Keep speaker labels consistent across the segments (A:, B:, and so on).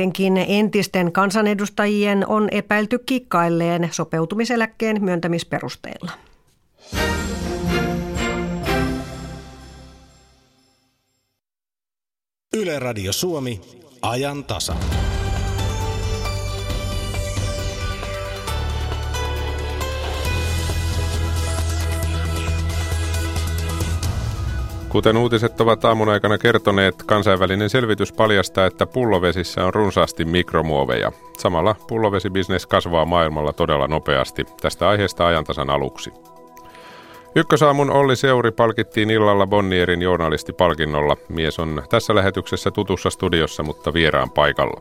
A: Joidenkin entisten kansanedustajien on epäilty kikkailleen sopeutumiseläkkeen myöntämisperusteella.
B: Yle Radio Suomi, ajan tasa.
C: Kuten uutiset ovat aamun aikana kertoneet, kansainvälinen selvitys paljastaa, että pullovesissä on runsaasti mikromuoveja. Samalla pullovesibisnes kasvaa maailmalla todella nopeasti. Tästä aiheesta ajantasan aluksi. Ykkösaamun Olli Seuri palkittiin illalla Bonnierin journalistipalkinnolla. Mies on tässä lähetyksessä tutussa studiossa, mutta vieraan paikalla.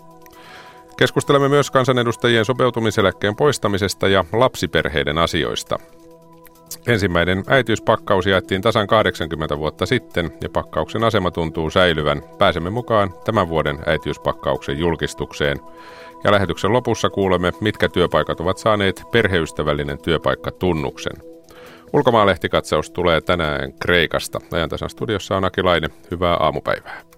C: Keskustelemme myös kansanedustajien sopeutumiseläkkeen poistamisesta ja lapsiperheiden asioista. Ensimmäinen äitiyspakkaus jaettiin tasan 80 vuotta sitten ja pakkauksen asema tuntuu säilyvän. Pääsemme mukaan tämän vuoden äitiyspakkauksen julkistukseen. Ja lähetyksen lopussa kuulemme, mitkä työpaikat ovat saaneet perheystävällinen työpaikka tunnuksen. Ulkomaalehtikatsaus tulee tänään Kreikasta. Ajantasan studiossa on Aki Laine. Hyvää aamupäivää.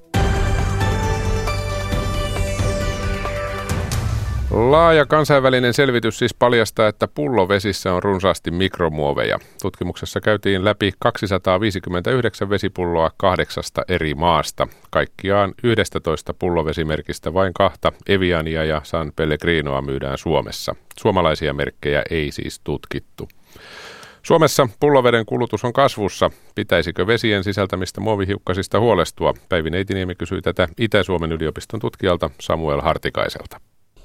C: Laaja kansainvälinen selvitys siis paljastaa, että pullovesissä on runsaasti mikromuoveja. Tutkimuksessa käytiin läpi 259 vesipulloa kahdeksasta eri maasta. Kaikkiaan 11 pullovesimerkistä vain kahta Eviania ja San Pellegrinoa myydään Suomessa. Suomalaisia merkkejä ei siis tutkittu. Suomessa pulloveden kulutus on kasvussa. Pitäisikö vesien sisältämistä muovihiukkasista huolestua? Päivi Neitiniemi kysyi tätä Itä-Suomen yliopiston tutkijalta Samuel Hartikaiselta.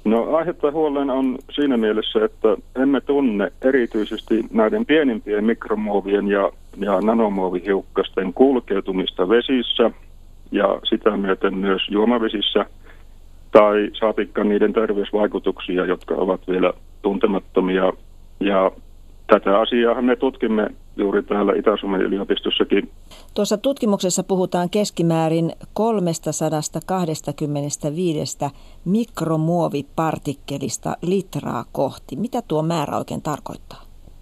D: No aihetta huolen on siinä mielessä, että emme tunne erityisesti näiden pienimpien mikromuovien ja, ja nanomuovihiukkasten kulkeutumista vesissä ja sitä myöten myös juomavesissä tai saatikka niiden terveysvaikutuksia, jotka ovat vielä tuntemattomia. Ja tätä asiaa me tutkimme juuri täällä Itä-Suomen yliopistossakin.
E: Tuossa tutkimuksessa puhutaan keskimäärin 325 mikromuovipartikkelista litraa kohti. Mitä tuo määrä oikein tarkoittaa?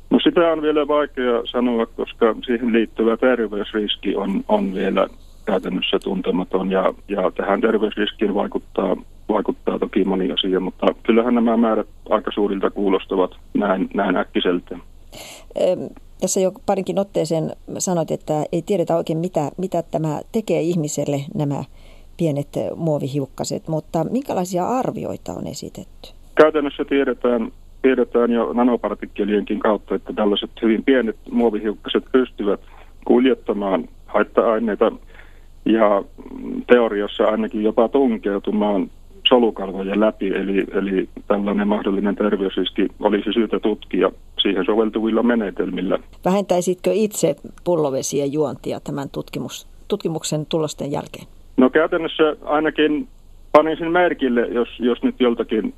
D: No sitä on vielä vaikea sanoa, koska siihen liittyvä terveysriski on, on vielä käytännössä tuntematon ja, ja tähän terveysriskiin vaikuttaa, vaikuttaa toki moni asia, mutta kyllähän nämä määrät aika suurilta kuulostavat näin, näin äkkiseltä.
E: Tässä jo parinkin otteeseen sanoit, että ei tiedetä oikein mitä, mitä tämä tekee ihmiselle nämä pienet muovihiukkaset, mutta minkälaisia arvioita on esitetty?
D: Käytännössä tiedetään, tiedetään jo nanopartikkelienkin kautta, että tällaiset hyvin pienet muovihiukkaset pystyvät kuljettamaan haitta-aineita ja teoriassa ainakin jopa tunkeutumaan solukalvojen läpi, eli, eli tällainen mahdollinen terveysriski olisi syytä tutkia siihen soveltuvilla menetelmillä.
E: Vähentäisitkö itse pullovesien juontia tämän tutkimus, tutkimuksen tulosten jälkeen?
D: No käytännössä ainakin panisin merkille, jos, jos nyt joltakin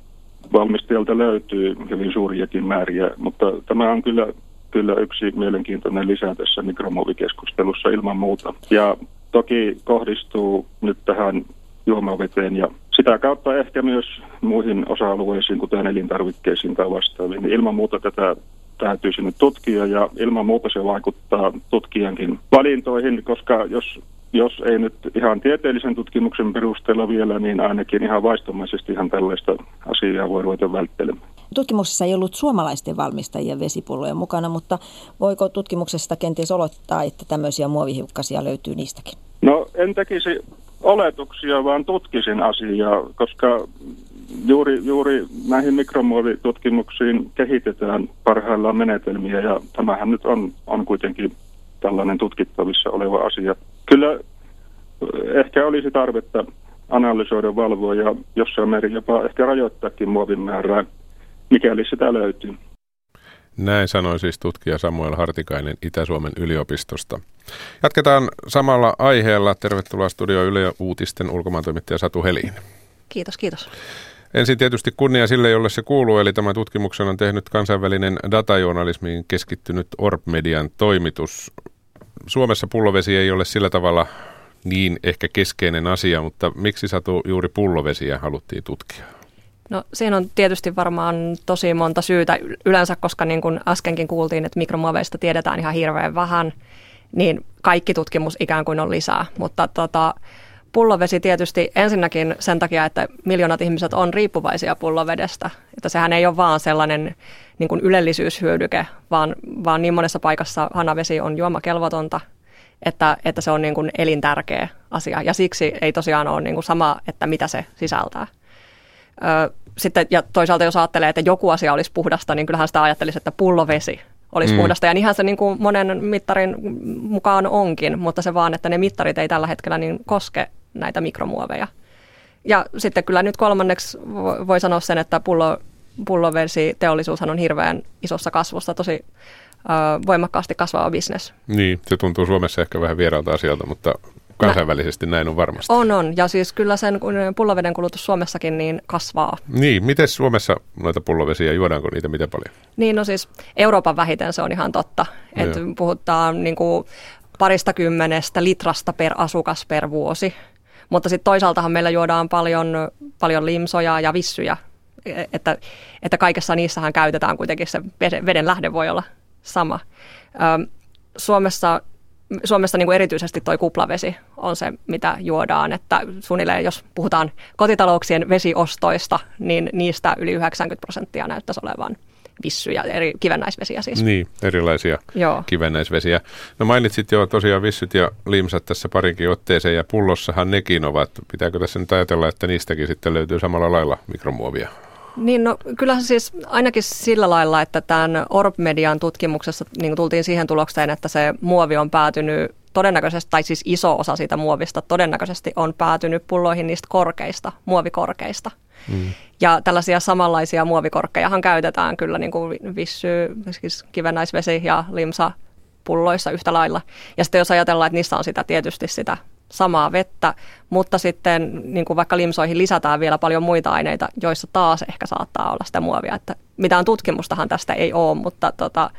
D: valmistajalta löytyy hyvin suuriakin määriä, mutta tämä on kyllä, kyllä yksi mielenkiintoinen lisä tässä mikromuovikeskustelussa ilman muuta. Ja toki kohdistuu nyt tähän juomaveteen ja sitä kautta ehkä myös muihin osa-alueisiin, kuten elintarvikkeisiin tai vastaaviin. Ilman muuta tätä täytyisi nyt tutkia ja ilman muuta se vaikuttaa tutkijankin valintoihin, koska jos, jos ei nyt ihan tieteellisen tutkimuksen perusteella vielä, niin ainakin ihan vaistomaisesti ihan tällaista asiaa voi ruveta välttelemään.
E: Tutkimuksessa ei ollut suomalaisten valmistajien vesipulloja mukana, mutta voiko tutkimuksesta kenties olottaa, että tämmöisiä muovihiukkasia löytyy niistäkin?
D: No en tekisi oletuksia, vaan tutkisin asiaa, koska juuri, juuri näihin mikromuovitutkimuksiin kehitetään parhaillaan menetelmiä ja tämähän nyt on, on kuitenkin tällainen tutkittavissa oleva asia. Kyllä eh, ehkä olisi tarvetta analysoida, valvoa ja jossain määrin jopa ehkä rajoittaakin muovin määrää, mikäli sitä löytyy.
C: Näin sanoi siis tutkija Samuel Hartikainen Itä-Suomen yliopistosta. Jatketaan samalla aiheella. Tervetuloa Studio Yle Uutisten ulkomaantoimittaja Satu Helin.
F: Kiitos, kiitos.
C: Ensin tietysti kunnia sille, jolle se kuuluu, eli tämä tutkimuksen on tehnyt kansainvälinen datajournalismiin keskittynyt Orb-median toimitus. Suomessa pullovesi ei ole sillä tavalla niin ehkä keskeinen asia, mutta miksi Satu juuri pullovesiä haluttiin tutkia?
F: No siinä on tietysti varmaan tosi monta syytä yleensä, koska niin kuin äskenkin kuultiin, että mikromuoveista tiedetään ihan hirveän vähän, niin kaikki tutkimus ikään kuin on lisää. Mutta tota, pullovesi tietysti ensinnäkin sen takia, että miljoonat ihmiset on riippuvaisia pullovedestä. Että sehän ei ole vaan sellainen niin kuin ylellisyyshyödyke, vaan, vaan niin monessa paikassa hanavesi on juomakelvotonta, että, että se on niin kuin elintärkeä asia. Ja siksi ei tosiaan ole niin kuin sama, että mitä se sisältää. Ö, sitten, ja toisaalta jos ajattelee, että joku asia olisi puhdasta, niin kyllähän sitä ajattelisi, että pullovesi olisi mm. puhdasta. Ja niinhän se niin kuin monen mittarin mukaan onkin, mutta se vaan, että ne mittarit ei tällä hetkellä niin koske näitä mikromuoveja. Ja sitten kyllä nyt kolmanneksi voi sanoa sen, että pullo, pullovesi-teollisuushan on hirveän isossa kasvussa, tosi voimakkaasti kasvava bisnes.
C: Niin, se tuntuu Suomessa ehkä vähän vieraalta asialta, mutta kansainvälisesti näin on varmasti.
F: On, on. Ja siis kyllä sen pulloveden kulutus Suomessakin niin kasvaa.
C: Niin, miten Suomessa noita pullovesiä, juodaanko niitä miten paljon?
F: Niin, no siis Euroopan vähiten se on ihan totta. No että puhutaan niin kuin parista kymmenestä litrasta per asukas per vuosi. Mutta sitten toisaaltahan meillä juodaan paljon, paljon limsoja ja vissyjä, e, että, että kaikessa niissähän käytetään kuitenkin se veden lähde voi olla sama. Suomessa Suomessa niin kuin erityisesti tuo kuplavesi on se, mitä juodaan, että suunnilleen jos puhutaan kotitalouksien vesiostoista, niin niistä yli 90 prosenttia näyttäisi olevan vissyjä, eri kivennäisvesiä siis.
C: Niin, erilaisia Joo. kivennäisvesiä. No mainitsit jo tosiaan vissyt ja limsat tässä parinkin otteeseen ja pullossahan nekin ovat. Pitääkö tässä nyt ajatella, että niistäkin sitten löytyy samalla lailla mikromuovia?
F: Niin no kyllä siis ainakin sillä lailla, että tämän Orb-median tutkimuksessa niin tultiin siihen tulokseen, että se muovi on päätynyt todennäköisesti, tai siis iso osa siitä muovista todennäköisesti on päätynyt pulloihin niistä korkeista, muovikorkeista. Mm. Ja tällaisia samanlaisia muovikorkkejahan käytetään kyllä niin kuin vissy, siis kivennäisvesi ja limsa pulloissa yhtä lailla. Ja sitten jos ajatellaan, että niissä on sitä tietysti sitä samaa vettä, mutta sitten niin kuin vaikka limsoihin lisätään vielä paljon muita aineita, joissa taas ehkä saattaa olla sitä muovia. Että mitään tutkimustahan tästä ei ole, mutta tota,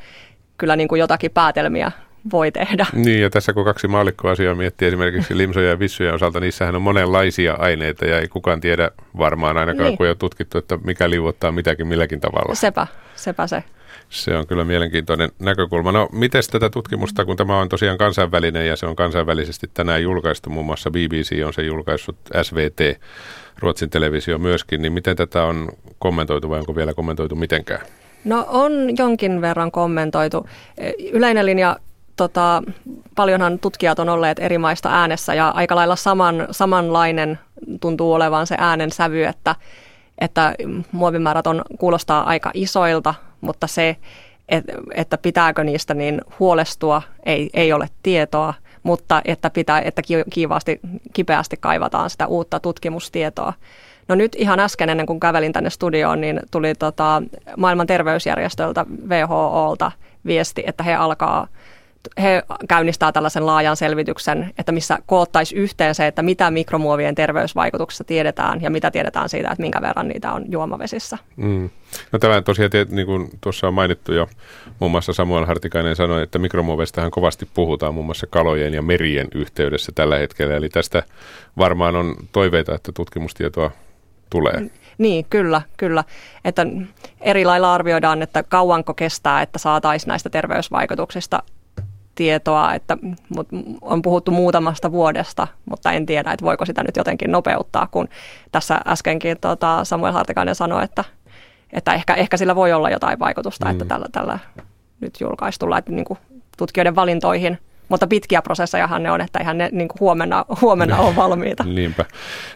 F: kyllä niin kuin jotakin päätelmiä voi tehdä.
C: Niin, ja tässä kun kaksi maalikkoasiaa miettii esimerkiksi limsoja ja vissyjä osalta, niissähän on monenlaisia aineita ja ei kukaan tiedä varmaan ainakaan, niin. kun ei ole tutkittu, että mikä liuottaa mitäkin milläkin tavalla.
F: Sepä, sepä se.
C: Se on kyllä mielenkiintoinen näkökulma. No, miten tätä tutkimusta, kun tämä on tosiaan kansainvälinen ja se on kansainvälisesti tänään julkaistu, muun muassa BBC on se julkaissut, SVT, Ruotsin televisio myöskin, niin miten tätä on kommentoitu vai onko vielä kommentoitu mitenkään?
F: No on jonkin verran kommentoitu. Yleinen linja tota, paljonhan tutkijat on olleet eri maista äänessä ja aika lailla saman, samanlainen tuntuu olevan se äänen sävy, että, että muovimäärät on, kuulostaa aika isoilta, mutta se, että pitääkö niistä niin huolestua, ei, ei ole tietoa, mutta että, pitää, että kiivaasti, kipeästi kaivataan sitä uutta tutkimustietoa. No nyt ihan äsken ennen kuin kävelin tänne studioon, niin tuli tota, maailman terveysjärjestöltä WHOlta viesti, että he alkaa he käynnistää tällaisen laajan selvityksen, että missä koottaisi yhteen se, että mitä mikromuovien terveysvaikutuksista tiedetään ja mitä tiedetään siitä, että minkä verran niitä on juomavesissä. Mm.
C: No tämä tosiaan, niin kuin tuossa on mainittu jo, muun muassa Samuel Hartikainen sanoi, että mikromuoveistahan kovasti puhutaan muun muassa kalojen ja merien yhteydessä tällä hetkellä. Eli tästä varmaan on toiveita, että tutkimustietoa tulee.
F: Niin, kyllä, kyllä. Että eri lailla arvioidaan, että kauanko kestää, että saataisiin näistä terveysvaikutuksista tietoa, että on puhuttu muutamasta vuodesta, mutta en tiedä, että voiko sitä nyt jotenkin nopeuttaa, kun tässä äskenkin tota Samuel Hartikainen sanoi, että, että ehkä, ehkä sillä voi olla jotain vaikutusta, mm. että tällä, tällä nyt julkaistulla, että niin kuin tutkijoiden valintoihin mutta pitkiä prosessejahan ne on, että ihan ne niin huomenna, huomenna on valmiita.
C: Niinpä.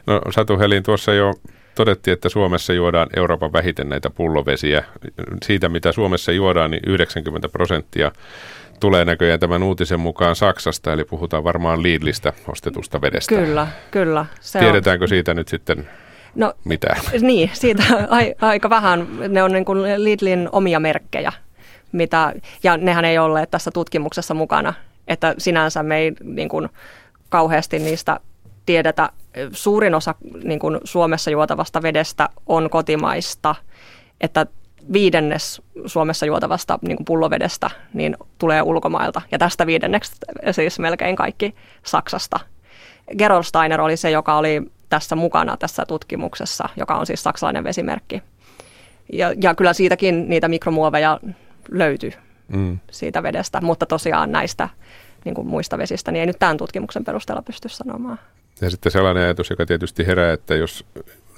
C: No Satu Helin tuossa jo todettiin, että Suomessa juodaan Euroopan vähiten näitä pullovesiä. Siitä, mitä Suomessa juodaan, niin 90 prosenttia tulee näköjään tämän uutisen mukaan Saksasta, eli puhutaan varmaan Lidlistä ostetusta vedestä.
F: Kyllä, kyllä.
C: Se Tiedetäänkö on. siitä nyt sitten no, mitä?
F: Niin, siitä aika vähän. Ne on niin kuin Lidlin omia merkkejä, mitä, ja nehän ei ole tässä tutkimuksessa mukana, että sinänsä me ei niin kuin kauheasti niistä tiedetä. Suurin osa niin kuin Suomessa juotavasta vedestä on kotimaista, että viidennes Suomessa juotavasta niin kuin pullovedestä niin tulee ulkomailta. Ja tästä viidenneksi siis melkein kaikki Saksasta. Gerolsteiner oli se, joka oli tässä mukana tässä tutkimuksessa, joka on siis saksalainen vesimerkki. Ja, ja kyllä siitäkin niitä mikromuoveja löytyy mm. siitä vedestä, mutta tosiaan näistä niin kuin muista vesistä, niin ei nyt tämän tutkimuksen perusteella pysty sanomaan.
C: Ja sitten sellainen ajatus, joka tietysti herää, että jos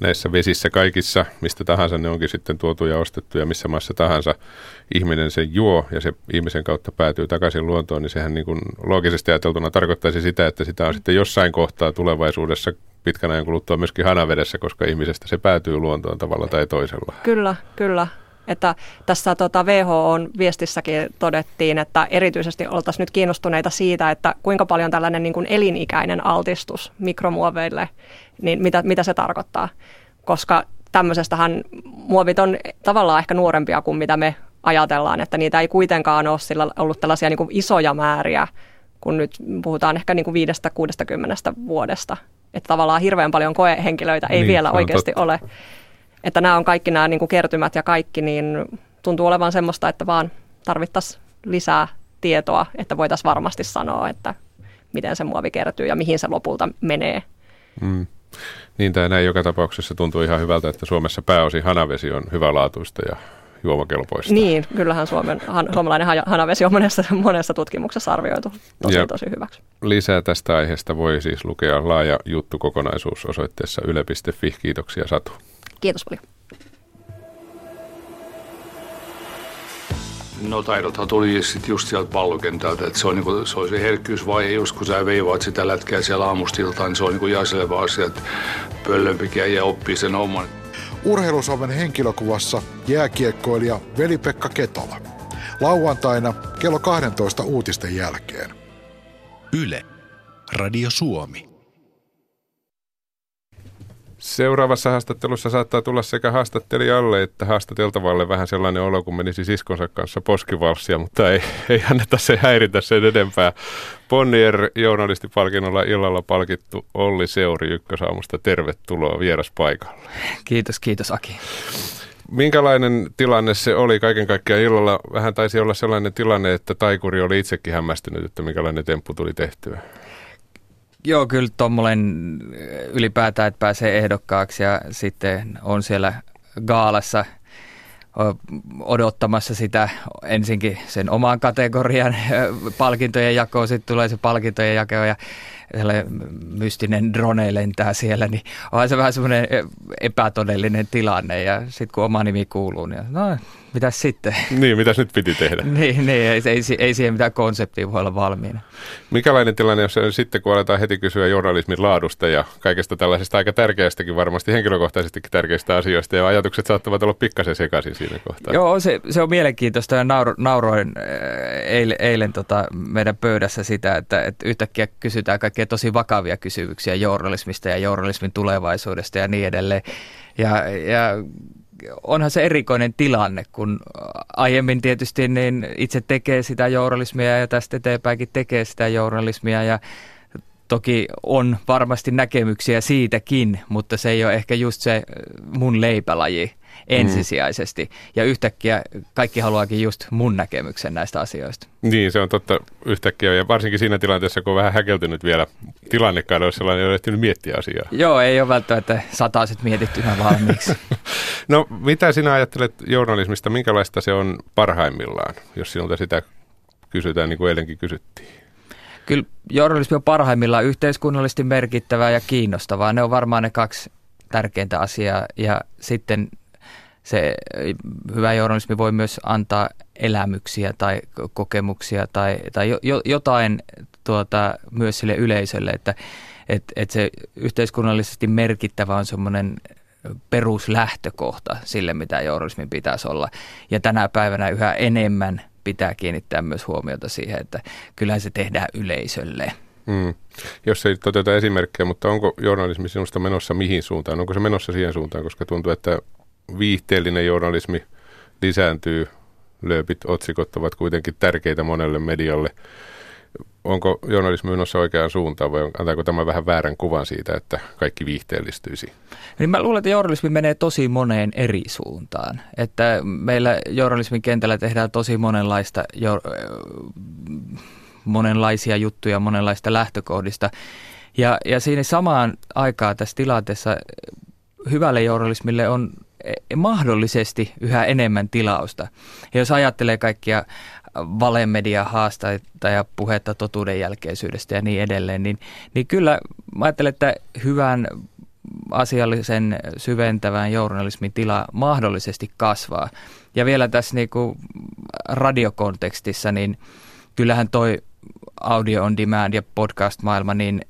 C: näissä vesissä kaikissa, mistä tahansa ne onkin sitten tuotu ja ostettu ja missä maassa tahansa ihminen sen juo ja se ihmisen kautta päätyy takaisin luontoon, niin sehän niin kuin loogisesti ajateltuna tarkoittaisi sitä, että sitä on sitten jossain kohtaa tulevaisuudessa pitkän ajan kuluttua myöskin hanavedessä, koska ihmisestä se päätyy luontoon tavalla tai toisella.
F: Kyllä, kyllä. Että tässä tota on viestissäkin todettiin, että erityisesti oltaisiin nyt kiinnostuneita siitä, että kuinka paljon tällainen niin kuin elinikäinen altistus mikromuoveille, niin mitä, mitä se tarkoittaa. Koska tämmöisestähän muovit on tavallaan ehkä nuorempia kuin mitä me ajatellaan, että niitä ei kuitenkaan ole sillä ollut tällaisia niin kuin isoja määriä, kun nyt puhutaan ehkä niin kuin viidestä, kuudestakymmenestä vuodesta. Että tavallaan hirveän paljon koehenkilöitä ei niin, vielä oikeasti totta. ole että nämä on kaikki nämä niin kuin kertymät ja kaikki, niin tuntuu olevan semmoista, että vaan tarvittaisiin lisää tietoa, että voitaisiin varmasti sanoa, että miten se muovi kertyy ja mihin se lopulta menee.
C: Mm. Niin tai näin joka tapauksessa tuntuu ihan hyvältä, että Suomessa pääosin hanavesi on hyvälaatuista ja juomakelpoista.
F: Niin, kyllähän Suomen, han, suomalainen hanavesi on monessa, monessa tutkimuksessa arvioitu tosi, ja tosi hyväksi.
C: Lisää tästä aiheesta voi siis lukea laaja juttu kokonaisuus osoitteessa yle.fi. Kiitoksia Satu.
F: Kiitos paljon.
G: No taidothan tuli sitten just sieltä pallokentältä, että se on, niinku, se, on se herkkyysvaihe, just kun sä veivaat sitä lätkää siellä aamustiltaan, niin se on niinku ihan selvä asia, että pöllönpikiä ja oppii sen oman.
H: Urheilusomen henkilökuvassa jääkiekkoilija Veli-Pekka Ketola. Lauantaina kello 12 uutisten jälkeen.
B: Yle. Radio Suomi.
C: Seuraavassa haastattelussa saattaa tulla sekä haastattelijalle että haastateltavalle vähän sellainen olo, kun menisi siskonsa kanssa poskivalssia, mutta ei, ei anneta se häiritä sen edempää. Bonnier journalistipalkinnolla illalla palkittu Olli Seuri Ykkösaamusta. Tervetuloa vieras paikalle.
I: Kiitos, kiitos Aki.
C: Minkälainen tilanne se oli kaiken kaikkiaan illalla? Vähän taisi olla sellainen tilanne, että taikuri oli itsekin hämmästynyt, että minkälainen temppu tuli tehtyä.
I: Joo, kyllä tuommoinen ylipäätään, että pääsee ehdokkaaksi ja sitten on siellä gaalassa odottamassa sitä ensinkin sen oman kategorian palkintojen jakoa, sitten tulee se palkintojen jako ja mystinen drone lentää siellä, niin on se vähän semmoinen epätodellinen tilanne. Ja sitten kun oma nimi kuuluu, niin no mitäs sitten?
C: Niin, mitäs nyt piti tehdä?
I: niin, niin ei, ei, ei siihen mitään konseptia voi olla valmiina.
C: Mikälainen tilanne, jos sitten kun aletaan heti kysyä journalismin laadusta ja kaikesta tällaisesta aika tärkeästäkin, varmasti henkilökohtaisestikin tärkeistä asioista ja ajatukset saattavat olla pikkasen sekaisin siinä kohtaa.
I: Joo, se, se on mielenkiintoista ja nauro, nauroin eilen, eilen tota meidän pöydässä sitä, että, että yhtäkkiä kysytään kaikkea tosi vakavia kysymyksiä journalismista ja journalismin tulevaisuudesta ja niin edelleen. Ja, ja onhan se erikoinen tilanne, kun aiemmin tietysti niin itse tekee sitä journalismia ja tästä eteenpäinkin tekee sitä journalismia ja toki on varmasti näkemyksiä siitäkin, mutta se ei ole ehkä just se mun leipälaji ensisijaisesti. Mm. Ja yhtäkkiä kaikki haluaakin just mun näkemyksen näistä asioista.
C: Niin, se on totta yhtäkkiä. Ja varsinkin siinä tilanteessa, kun on vähän häkeltynyt vielä tilannekaan, olisi sellainen, ei ole miettiä asiaa.
I: Joo, ei ole välttämättä sataiset mietittynä valmiiksi.
C: no, mitä sinä ajattelet journalismista? Minkälaista se on parhaimmillaan, jos sinulta sitä kysytään, niin kuin eilenkin kysyttiin?
I: Kyllä journalismi on parhaimmillaan yhteiskunnallisesti merkittävää ja kiinnostavaa. Ne on varmaan ne kaksi tärkeintä asiaa. Ja sitten se hyvä journalismi voi myös antaa elämyksiä tai kokemuksia tai, tai jo, jotain tuota, myös sille yleisölle, että et, et se yhteiskunnallisesti merkittävä on semmoinen peruslähtökohta sille, mitä journalismin pitäisi olla. Ja tänä päivänä yhä enemmän pitää kiinnittää myös huomiota siihen, että kyllä se tehdään yleisölle. Mm.
C: Jos ei toteuta esimerkkejä, mutta onko journalismi sinusta menossa mihin suuntaan? Onko se menossa siihen suuntaan, koska tuntuu, että viihteellinen journalismi lisääntyy. Lööpit, otsikot ovat kuitenkin tärkeitä monelle medialle. Onko journalismi menossa oikeaan suuntaan vai antaako tämä vähän väärän kuvan siitä, että kaikki viihteellistyisi?
I: Niin mä luulen, että journalismi menee tosi moneen eri suuntaan. Että meillä journalismin kentällä tehdään tosi monenlaista, jo, monenlaisia juttuja monenlaista lähtökohdista. Ja, ja siinä samaan aikaan tässä tilanteessa hyvälle journalismille on mahdollisesti yhä enemmän tilausta. Ja jos ajattelee kaikkia valemedia haastajia ja puhetta totuuden jälkeisyydestä ja niin edelleen, niin, niin kyllä mä ajattelen, että hyvän asiallisen syventävän journalismin tila mahdollisesti kasvaa. Ja vielä tässä niin kuin radiokontekstissa, niin kyllähän toi audio on demand ja podcast-maailma, niin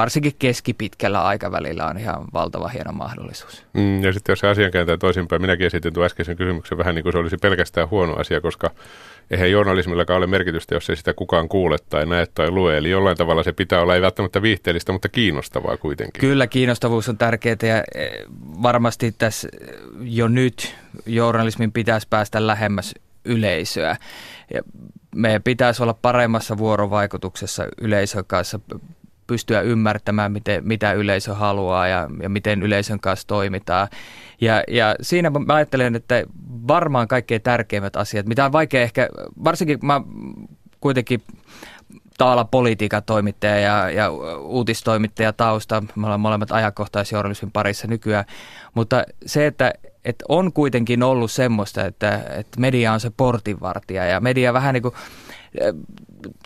I: varsinkin keskipitkällä aikavälillä on ihan valtava hieno mahdollisuus.
C: Mm, ja sitten jos se asian kääntää toisinpäin, minäkin esitin tuon äskeisen kysymyksen vähän niin kuin se olisi pelkästään huono asia, koska eihän journalismillakaan ole merkitystä, jos ei sitä kukaan kuule tai näe tai lue. Eli jollain tavalla se pitää olla ei välttämättä viihteellistä, mutta kiinnostavaa kuitenkin.
I: Kyllä kiinnostavuus on tärkeää ja e, varmasti tässä jo nyt journalismin pitäisi päästä lähemmäs yleisöä. Ja meidän pitäisi olla paremmassa vuorovaikutuksessa yleisön kanssa, pystyä ymmärtämään, miten, mitä yleisö haluaa ja, ja miten yleisön kanssa toimitaan. Ja, ja siinä mä ajattelen, että varmaan kaikkein tärkeimmät asiat, mitä on vaikea ehkä, varsinkin mä kuitenkin taala politiikan toimittaja ja, ja uutistoimittaja tausta. Me ollaan molemmat ajankohtaisjournalismin parissa nykyään. Mutta se, että, että on kuitenkin ollut semmoista, että, että media on se portinvartija ja media vähän niin kuin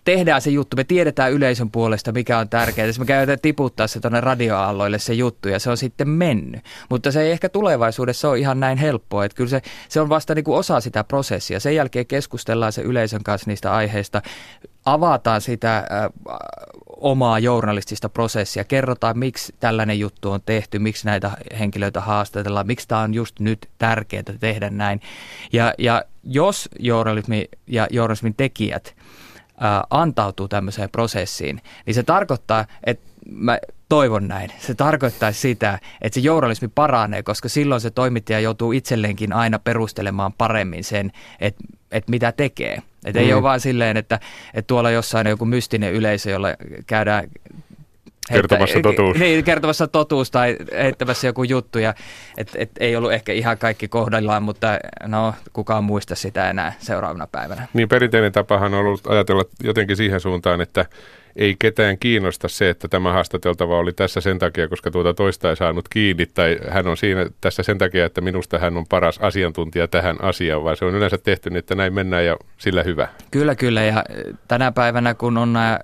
I: tehdään se juttu, me tiedetään yleisön puolesta, mikä on tärkeää. Jos me käytetään tiputtaa se tuonne radioaalloille se juttu ja se on sitten mennyt. Mutta se ei ehkä tulevaisuudessa ole ihan näin helppoa. Että kyllä se, se on vasta niin kuin osa sitä prosessia. Sen jälkeen keskustellaan se yleisön kanssa niistä aiheista, avataan sitä äh, omaa journalistista prosessia, kerrotaan miksi tällainen juttu on tehty, miksi näitä henkilöitä haastatellaan, miksi tämä on just nyt tärkeää tehdä näin. Ja, ja jos journalismi ja journalismin tekijät antautuu tämmöiseen prosessiin, niin se tarkoittaa, että mä toivon näin. Se tarkoittaa sitä, että se journalismi paranee, koska silloin se toimittaja joutuu itselleenkin aina perustelemaan paremmin sen, että, että mitä tekee. Että mm. ei ole vaan silleen, että, että tuolla jossain on joku mystinen yleisö, jolla käydään
C: Kertomassa totuus.
I: Niin, kertomassa totuus tai heittämässä joku juttu. Ja, et, et, ei ollut ehkä ihan kaikki kohdallaan, mutta no, kukaan muista sitä enää seuraavana päivänä.
C: Niin perinteinen tapahan on ollut ajatella jotenkin siihen suuntaan, että ei ketään kiinnosta se, että tämä haastateltava oli tässä sen takia, koska tuota toista ei saanut kiinni, tai hän on siinä tässä sen takia, että minusta hän on paras asiantuntija tähän asiaan, vaan se on yleensä tehty niin, että näin mennään ja sillä hyvä.
I: Kyllä, kyllä, ja tänä päivänä kun on nämä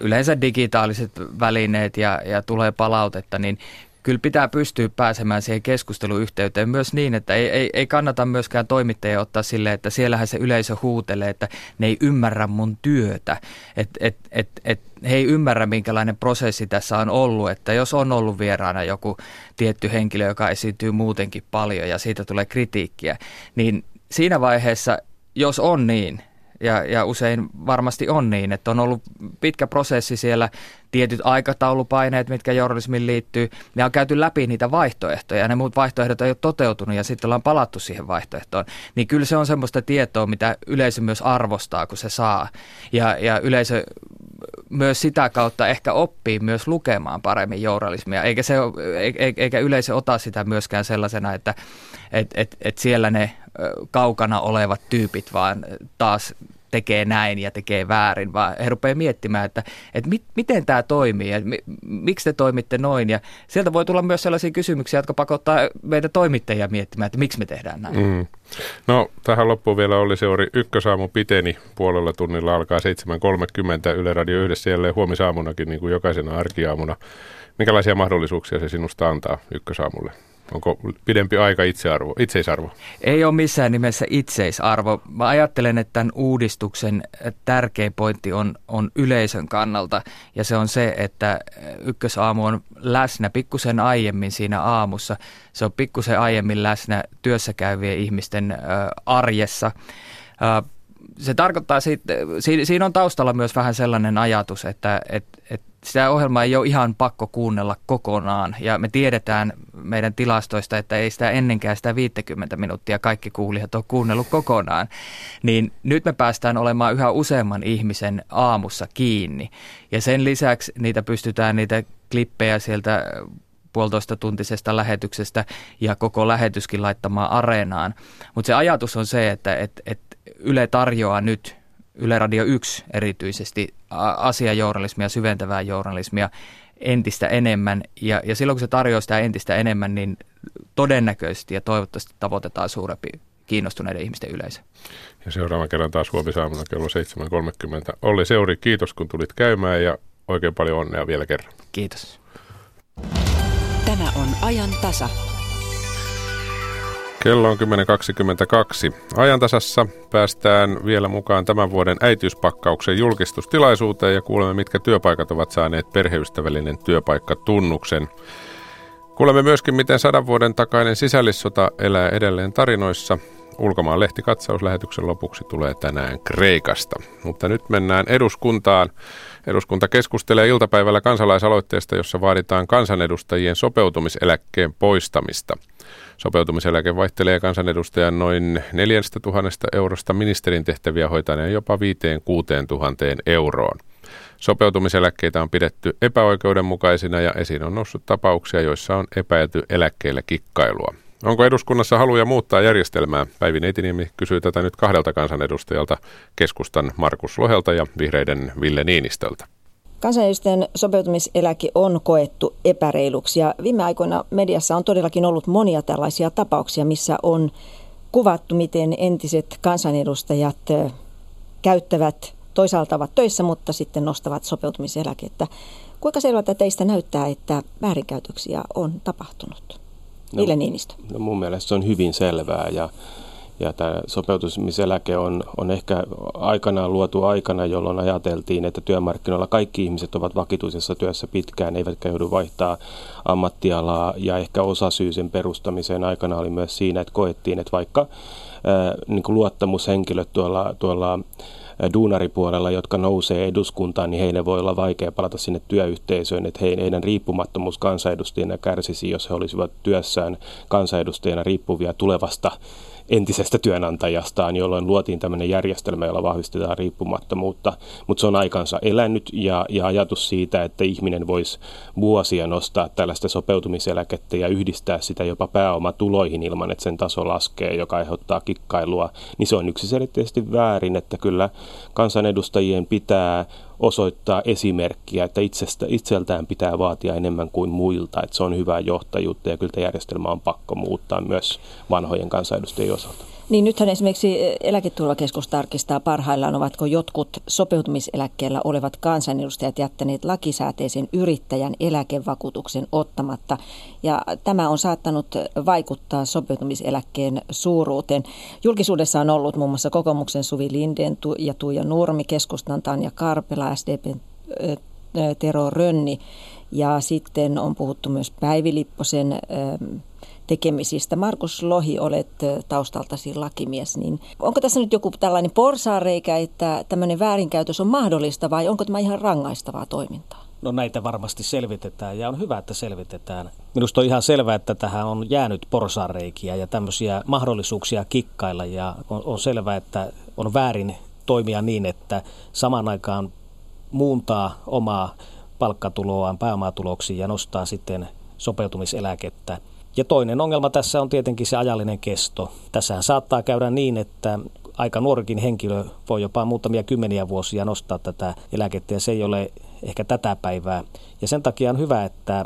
I: yleensä digitaaliset välineet ja, ja tulee palautetta, niin kyllä pitää pystyä pääsemään siihen keskusteluyhteyteen myös niin, että ei, ei, ei kannata myöskään toimittajia ottaa sille, että siellähän se yleisö huutelee, että ne ei ymmärrä mun työtä, että et, et, et, he ei ymmärrä, minkälainen prosessi tässä on ollut, että jos on ollut vieraana joku tietty henkilö, joka esiintyy muutenkin paljon ja siitä tulee kritiikkiä, niin siinä vaiheessa, jos on niin, ja, ja usein varmasti on niin, että on ollut pitkä prosessi siellä, tietyt aikataulupaineet, mitkä journalismiin liittyy, ja on käyty läpi niitä vaihtoehtoja, ja ne muut vaihtoehdot ei ole toteutunut, ja sitten ollaan palattu siihen vaihtoehtoon. Niin kyllä se on semmoista tietoa, mitä yleisö myös arvostaa, kun se saa. Ja, ja yleisö myös sitä kautta ehkä oppii myös lukemaan paremmin journalismia, eikä, se, eikä yleisö ota sitä myöskään sellaisena, että et, et, et siellä ne kaukana olevat tyypit vaan taas tekee näin ja tekee väärin, vaan he rupeaa miettimään, että, että mit, miten tämä toimii ja mi, miksi te toimitte noin. Ja sieltä voi tulla myös sellaisia kysymyksiä, jotka pakottaa meitä toimittajia miettimään, että miksi me tehdään näin. Mm.
C: No tähän loppuun vielä oli seuri ykkösaamu piteni. Puolella tunnilla alkaa 7.30 Yle Radio yhdessä jälleen huomisaamunakin niin kuin jokaisena arkiaamuna. Minkälaisia mahdollisuuksia se sinusta antaa ykkösaamulle? Onko pidempi aika itsearvo, itseisarvo?
I: Ei ole missään nimessä itseisarvo. Mä ajattelen, että tämän uudistuksen tärkein pointti on, on yleisön kannalta. Ja se on se, että ykkösaamu on läsnä pikkusen aiemmin siinä aamussa. Se on pikkusen aiemmin läsnä työssä käyvien ihmisten arjessa. Se tarkoittaa, siitä, siinä on taustalla myös vähän sellainen ajatus, että, että, että sitä ohjelmaa ei ole ihan pakko kuunnella kokonaan. Ja me tiedetään meidän tilastoista, että ei sitä ennenkään sitä 50 minuuttia kaikki kuulijat ole kuunnellut kokonaan. Niin nyt me päästään olemaan yhä useamman ihmisen aamussa kiinni. Ja sen lisäksi niitä pystytään niitä klippejä sieltä puolitoista tuntisesta lähetyksestä ja koko lähetyskin laittamaan areenaan. Mutta se ajatus on se, että et, et Yle tarjoaa nyt Yle Radio 1 erityisesti asiajournalismia, syventävää journalismia entistä enemmän. Ja, ja silloin kun se tarjoaa sitä entistä enemmän, niin todennäköisesti ja toivottavasti tavoitetaan suurempi kiinnostuneiden ihmisten yleisö.
C: Ja seuraavan kerran taas huomisaamuna kello 7.30. Olli Seuri, kiitos kun tulit käymään ja oikein paljon onnea vielä kerran.
I: Kiitos.
J: Tämä on ajan tasa.
C: Kello on 10.22. Ajantasassa päästään vielä mukaan tämän vuoden äitiyspakkauksen julkistustilaisuuteen ja kuulemme, mitkä työpaikat ovat saaneet perheystävällinen työpaikkatunnuksen. Kuulemme myöskin, miten sadan vuoden takainen sisällissota elää edelleen tarinoissa. Ulkomaan lehtikatsauslähetyksen lopuksi tulee tänään Kreikasta. Mutta nyt mennään eduskuntaan. Eduskunta keskustelee iltapäivällä kansalaisaloitteesta, jossa vaaditaan kansanedustajien sopeutumiseläkkeen poistamista. Sopeutumiseläke vaihtelee kansanedustajan noin 4000 eurosta ministerin tehtäviä hoitaneen jopa 5 6 000 euroon. Sopeutumiseläkkeitä on pidetty epäoikeudenmukaisina ja esiin on noussut tapauksia, joissa on epäilty eläkkeellä kikkailua. Onko eduskunnassa haluja muuttaa järjestelmää? Päivi Neitiniemi kysyy tätä nyt kahdelta kansanedustajalta, keskustan Markus Lohelta ja vihreiden Ville Niinistöltä.
E: Kansanedustajien sopeutumiseläke on koettu epäreiluksi ja viime aikoina mediassa on todellakin ollut monia tällaisia tapauksia, missä on kuvattu, miten entiset kansanedustajat käyttävät, toisaalta ovat töissä, mutta sitten nostavat sopeutumiseläkettä. Kuinka selvältä teistä näyttää, että väärinkäytöksiä on tapahtunut? No, Ville Niinistö.
K: No mun mielestä se on hyvin selvää ja, ja tämä sopeutumiseläke on, on ehkä aikanaan luotu aikana, jolloin ajateltiin, että työmarkkinoilla kaikki ihmiset ovat vakituisessa työssä pitkään, eivätkä joudu vaihtaa ammattialaa. Ja ehkä osasyy sen perustamiseen aikana oli myös siinä, että koettiin, että vaikka ää, niin luottamushenkilöt tuolla, tuolla duunaripuolella, jotka nousee eduskuntaan, niin heille voi olla vaikea palata sinne työyhteisöön, että heidän riippumattomuus kansanedustajina kärsisi, jos he olisivat työssään kansanedustajana riippuvia tulevasta entisestä työnantajastaan, jolloin luotiin tämmöinen järjestelmä, jolla vahvistetaan riippumattomuutta. Mutta se on aikansa elänyt ja, ja ajatus siitä, että ihminen voisi vuosia nostaa tällaista sopeutumiseläkettä ja yhdistää sitä jopa pääomatuloihin ilman, että sen taso laskee, joka aiheuttaa kikkailua, niin se on yksiselitteisesti väärin, että kyllä kansanedustajien pitää osoittaa esimerkkiä, että itsestä, itseltään pitää vaatia enemmän kuin muilta, että se on hyvää johtajuutta ja kyllä järjestelmä on pakko muuttaa myös vanhojen kansanedustajien osalta.
E: Niin nythän esimerkiksi eläketurvakeskus tarkistaa parhaillaan, ovatko jotkut sopeutumiseläkkeellä olevat kansanedustajat jättäneet lakisääteisen yrittäjän eläkevakuutuksen ottamatta. Ja tämä on saattanut vaikuttaa sopeutumiseläkkeen suuruuteen. Julkisuudessa on ollut muun muassa kokoomuksen Suvi Linden ja Tuija Nurmi, keskustan Tanja Karpela, SDPn Tero Rönni ja sitten on puhuttu myös Päivi Lipposen tekemisistä. Markus Lohi, olet taustaltasi lakimies, niin onko tässä nyt joku tällainen porsaareikä, että tämmöinen väärinkäytös on mahdollista vai onko tämä ihan rangaistavaa toimintaa?
L: No näitä varmasti selvitetään ja on hyvä, että selvitetään. Minusta on ihan selvää, että tähän on jäänyt porsaareikiä ja tämmöisiä mahdollisuuksia kikkailla ja on, on selvää, että on väärin toimia niin, että samaan aikaan muuntaa omaa palkkatuloaan pääomatuloksi ja nostaa sitten sopeutumiseläkettä – ja toinen ongelma tässä on tietenkin se ajallinen kesto. Tässähän saattaa käydä niin, että aika nuorikin henkilö voi jopa muutamia kymmeniä vuosia nostaa tätä eläkettä ja se ei ole ehkä tätä päivää. Ja sen takia on hyvä, että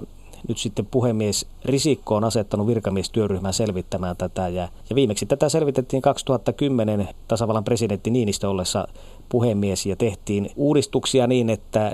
L: nyt sitten puhemies Risikko on asettanut virkamiestyöryhmän selvittämään tätä ja, ja viimeksi tätä selvitettiin 2010 tasavallan presidentti Niinistö ollessa puhemies ja tehtiin uudistuksia niin, että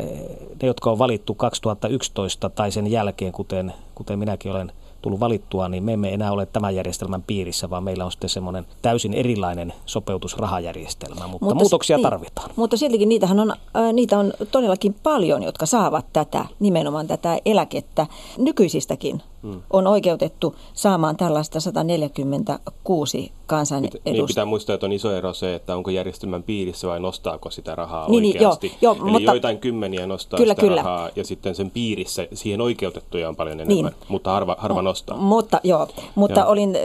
L: ne, jotka on valittu 2011 tai sen jälkeen, kuten, kuten minäkin olen – tullut valittua, niin me emme enää ole tämän järjestelmän piirissä, vaan meillä on sitten semmoinen täysin erilainen sopeutusrahajärjestelmä, mutta, mutta muutoksia niin, tarvitaan.
E: Mutta siltikin niitähän on, niitä on todellakin paljon, jotka saavat tätä, nimenomaan tätä eläkettä nykyisistäkin hmm. on oikeutettu saamaan tällaista 146 kansanedustajaa.
K: Niin pitää muistaa, että on iso ero se, että onko järjestelmän piirissä vai nostaako sitä rahaa niin, niin oikeasti. Joo, joo, Eli mutta, joitain kymmeniä nostaa kyllä, sitä kyllä. rahaa ja sitten sen piirissä siihen oikeutettuja on paljon enemmän, niin. mutta harva, harva no, nostaa.
E: Mutta, joo, mutta joo. olin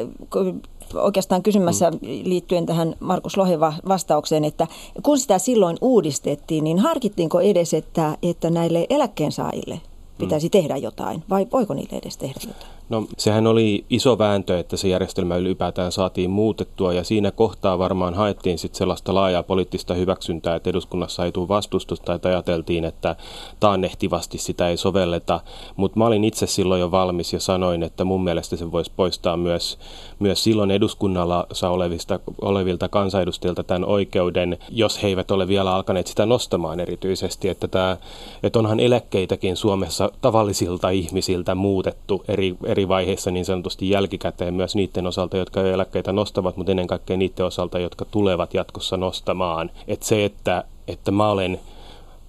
E: oikeastaan kysymässä mm. liittyen tähän Markus Lohen vastaukseen, että kun sitä silloin uudistettiin, niin harkittiinko edes, että, että näille eläkkeensaajille pitäisi mm. tehdä jotain vai voiko niille edes tehdä jotain?
K: No sehän oli iso vääntö, että se järjestelmä ylipäätään saatiin muutettua ja siinä kohtaa varmaan haettiin sitten sellaista laajaa poliittista hyväksyntää, että eduskunnassa ei tule vastustusta, että ajateltiin, että taannehtivasti sitä ei sovelleta, mutta mä olin itse silloin jo valmis ja sanoin, että mun mielestä se voisi poistaa myös, myös silloin eduskunnalla olevista, olevilta kansanedustajilta tämän oikeuden, jos he eivät ole vielä alkaneet sitä nostamaan erityisesti, että, tämä, että onhan eläkkeitäkin Suomessa tavallisilta ihmisiltä muutettu eri, eri vaiheissa niin sanotusti jälkikäteen myös niiden osalta, jotka eläkkeitä nostavat, mutta ennen kaikkea niiden osalta, jotka tulevat jatkossa nostamaan. Että se, että, että mä olen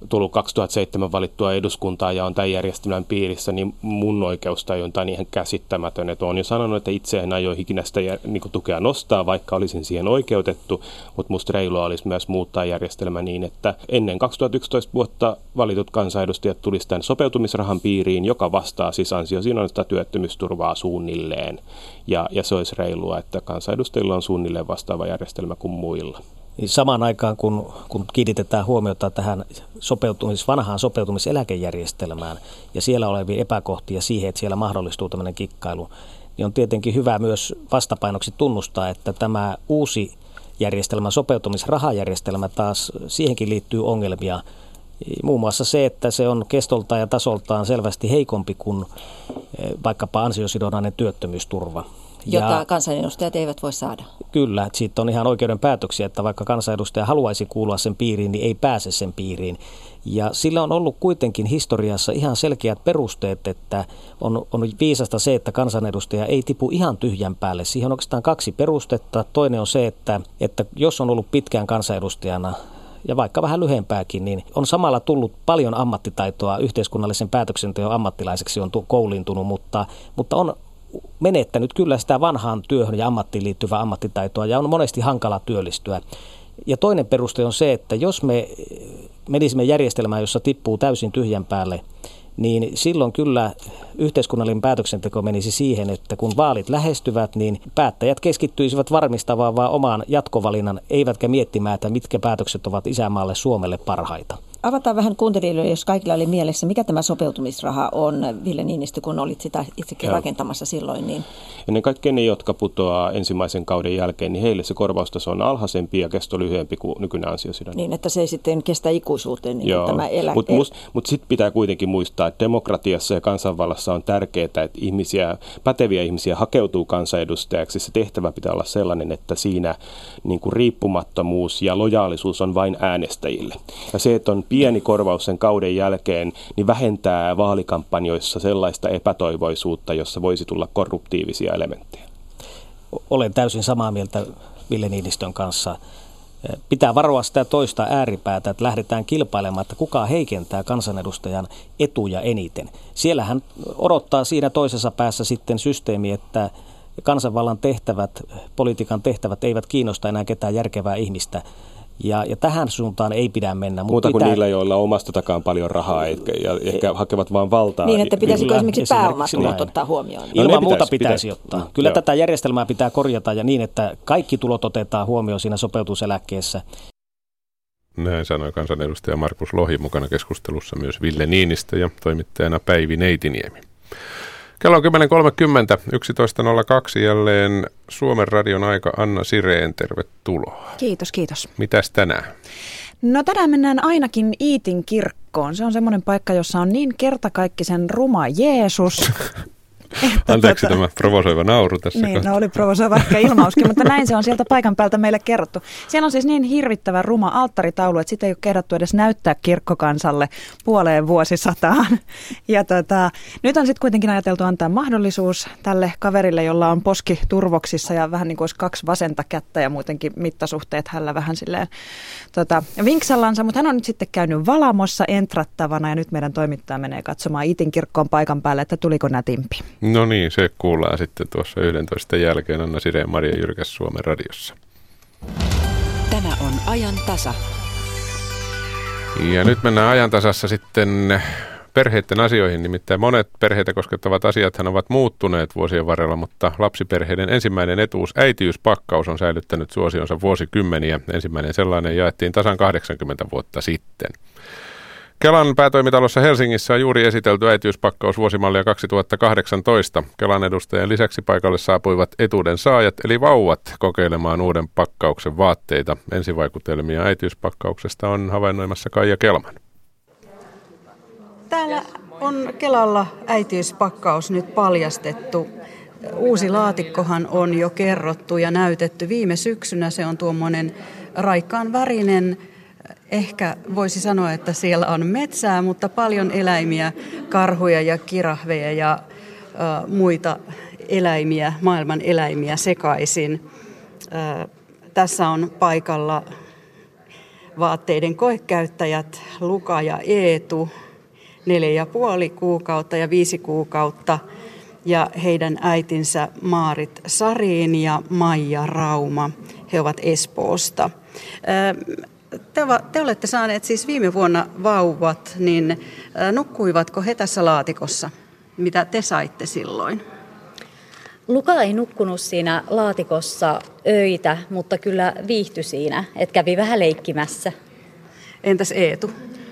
K: tullut 2007 valittua eduskuntaa ja on tämän järjestelmän piirissä, niin mun oikeustajunta on ihan käsittämätön. Että olen jo sanonut, että itse en aio ikinä sitä niin tukea nostaa, vaikka olisin siihen oikeutettu, mutta musta reilua olisi myös muuttaa järjestelmä niin, että ennen 2011 vuotta valitut kansanedustajat tulisivat tämän sopeutumisrahan piiriin, joka vastaa siis ansiosidonnaista työttömyysturvaa suunnilleen. Ja, ja se olisi reilua, että kansanedustajilla on suunnilleen vastaava järjestelmä kuin muilla
L: niin samaan aikaan kun, kun kiinnitetään huomiota tähän sopeutumis, vanhaan sopeutumiseläkejärjestelmään ja siellä olevia epäkohtia siihen, että siellä mahdollistuu tämmöinen kikkailu, niin on tietenkin hyvä myös vastapainoksi tunnustaa, että tämä uusi järjestelmä, sopeutumisrahajärjestelmä taas, siihenkin liittyy ongelmia. Muun muassa se, että se on kestoltaan ja tasoltaan selvästi heikompi kuin eh, vaikkapa ansiosidonnainen työttömyysturva
E: jota ja, kansanedustajat eivät voi saada.
L: Kyllä, että siitä on ihan oikeuden päätöksiä, että vaikka kansanedustaja haluaisi kuulua sen piiriin, niin ei pääse sen piiriin. Ja sillä on ollut kuitenkin historiassa ihan selkeät perusteet, että on, on viisasta se, että kansanedustaja ei tipu ihan tyhjän päälle. Siihen on oikeastaan kaksi perustetta. Toinen on se, että, että jos on ollut pitkään kansanedustajana, ja vaikka vähän lyhempääkin, niin on samalla tullut paljon ammattitaitoa yhteiskunnallisen päätöksenteon ammattilaiseksi on kouliintunut, mutta, mutta on menettänyt kyllä sitä vanhaan työhön ja ammattiin liittyvää ammattitaitoa ja on monesti hankala työllistyä. Ja toinen peruste on se, että jos me menisimme järjestelmään, jossa tippuu täysin tyhjän päälle, niin silloin kyllä yhteiskunnallinen päätöksenteko menisi siihen, että kun vaalit lähestyvät, niin päättäjät keskittyisivät varmistamaan vaan omaan jatkovalinnan, eivätkä miettimään, että mitkä päätökset ovat isämaalle Suomelle parhaita.
E: Avataan vähän kuuntelijoille, jos kaikilla oli mielessä, mikä tämä sopeutumisraha on, Ville Niinistö, kun olit sitä itsekin Joo. rakentamassa silloin. Niin...
K: Ennen kaikkea ne, jotka putoaa ensimmäisen kauden jälkeen, niin heille se korvaustaso on alhaisempi ja kesto lyhyempi kuin nykyinen ansiosidon.
E: Niin, että se ei sitten kestä ikuisuuteen niin Joo. tämä eläke.
K: Mutta mut, mut sitten pitää kuitenkin muistaa, että demokratiassa ja kansanvallassa on tärkeää, että ihmisiä, päteviä ihmisiä hakeutuu kansanedustajaksi. Se tehtävä pitää olla sellainen, että siinä niin kuin riippumattomuus ja lojaalisuus on vain äänestäjille. Ja se, että on pieni korvaus sen kauden jälkeen, niin vähentää vaalikampanjoissa sellaista epätoivoisuutta, jossa voisi tulla korruptiivisia elementtejä.
L: Olen täysin samaa mieltä Ville Niinistön kanssa. Pitää varoa sitä toista ääripäätä, että lähdetään kilpailemaan, että kuka heikentää kansanedustajan etuja eniten. Siellähän odottaa siinä toisessa päässä sitten systeemi, että kansanvallan tehtävät, politiikan tehtävät eivät kiinnosta enää ketään järkevää ihmistä. Ja, ja tähän suuntaan ei pidä mennä.
K: Muuta pitää... kuin niillä, joilla on omasta takaan paljon rahaa etkä, ja ehkä hakevat vain valtaa.
E: Niin, että pitäisikö Kyllä, esimerkiksi pääomatulot ottaa huomioon?
L: No, Ilman muuta pitäisi, pitäisi ottaa. Kyllä Joo. tätä järjestelmää pitää korjata ja niin, että kaikki tulot otetaan huomioon siinä sopeutuseläkkeessä.
C: Näin sanoi kansanedustaja Markus Lohi mukana keskustelussa myös Ville Niinistö ja toimittajana Päivi Neitiniemi. Kello on 10.30, 11.02 jälleen Suomen radion aika. Anna Sireen, tervetuloa.
M: Kiitos, kiitos.
C: Mitäs tänään?
M: No tänään mennään ainakin Iitin kirkkoon. Se on semmoinen paikka, jossa on niin kertakaikkisen ruma Jeesus,
C: Että Anteeksi tuota, tämä provosoiva nauru tässä
M: Niin, no oli provosoiva ehkä ilmauskin, mutta näin se on sieltä paikan päältä meille kerrottu. Siellä on siis niin hirvittävä ruma alttaritaulu, että sitä ei ole kehdattu edes näyttää kirkkokansalle puoleen vuosisataan. Ja tota, nyt on sitten kuitenkin ajateltu antaa mahdollisuus tälle kaverille, jolla on poski turvoksissa ja vähän niin kuin olisi kaksi vasenta kättä ja muutenkin mittasuhteet hällä vähän silleen tota, vinksallansa, mutta hän on nyt sitten käynyt valamossa entrattavana ja nyt meidän toimittaja menee katsomaan Itin kirkkoon paikan päälle, että tuliko nätimpi.
C: No niin, se kuullaan sitten tuossa 11 jälkeen Anna Sireen Maria Jyrkäs Suomen radiossa.
J: Tämä on ajan tasa.
C: Ja nyt mennään ajan tasassa sitten perheiden asioihin. Nimittäin monet perheitä koskettavat asiathan ovat muuttuneet vuosien varrella, mutta lapsiperheiden ensimmäinen etuus, äitiyspakkaus, on säilyttänyt suosionsa vuosikymmeniä. Ensimmäinen sellainen jaettiin tasan 80 vuotta sitten. Kelan päätoimitalossa Helsingissä on juuri esitelty äitiyspakkaus vuosimallia 2018. Kelan edustajien lisäksi paikalle saapuivat etuuden saajat eli vauvat kokeilemaan uuden pakkauksen vaatteita. Ensivaikutelmia äitiyspakkauksesta on havainnoimassa Kaija Kelman.
N: Täällä on Kelalla äitiyspakkaus nyt paljastettu. Uusi laatikkohan on jo kerrottu ja näytetty. Viime syksynä se on tuommoinen raikkaan värinen Ehkä voisi sanoa, että siellä on metsää, mutta paljon eläimiä, karhuja ja kirahveja ja äh, muita eläimiä, maailman eläimiä sekaisin. Äh, tässä on paikalla vaatteiden koekäyttäjät Luka ja Eetu, neljä ja puoli kuukautta ja viisi kuukautta, ja heidän äitinsä Maarit Sariin ja Maija Rauma. He ovat Espoosta te, te olette saaneet siis viime vuonna vauvat, niin nukkuivatko he tässä laatikossa? Mitä te saitte silloin?
O: Luka ei nukkunut siinä laatikossa öitä, mutta kyllä viihtyi siinä, että kävi vähän leikkimässä.
N: Entäs Eetu?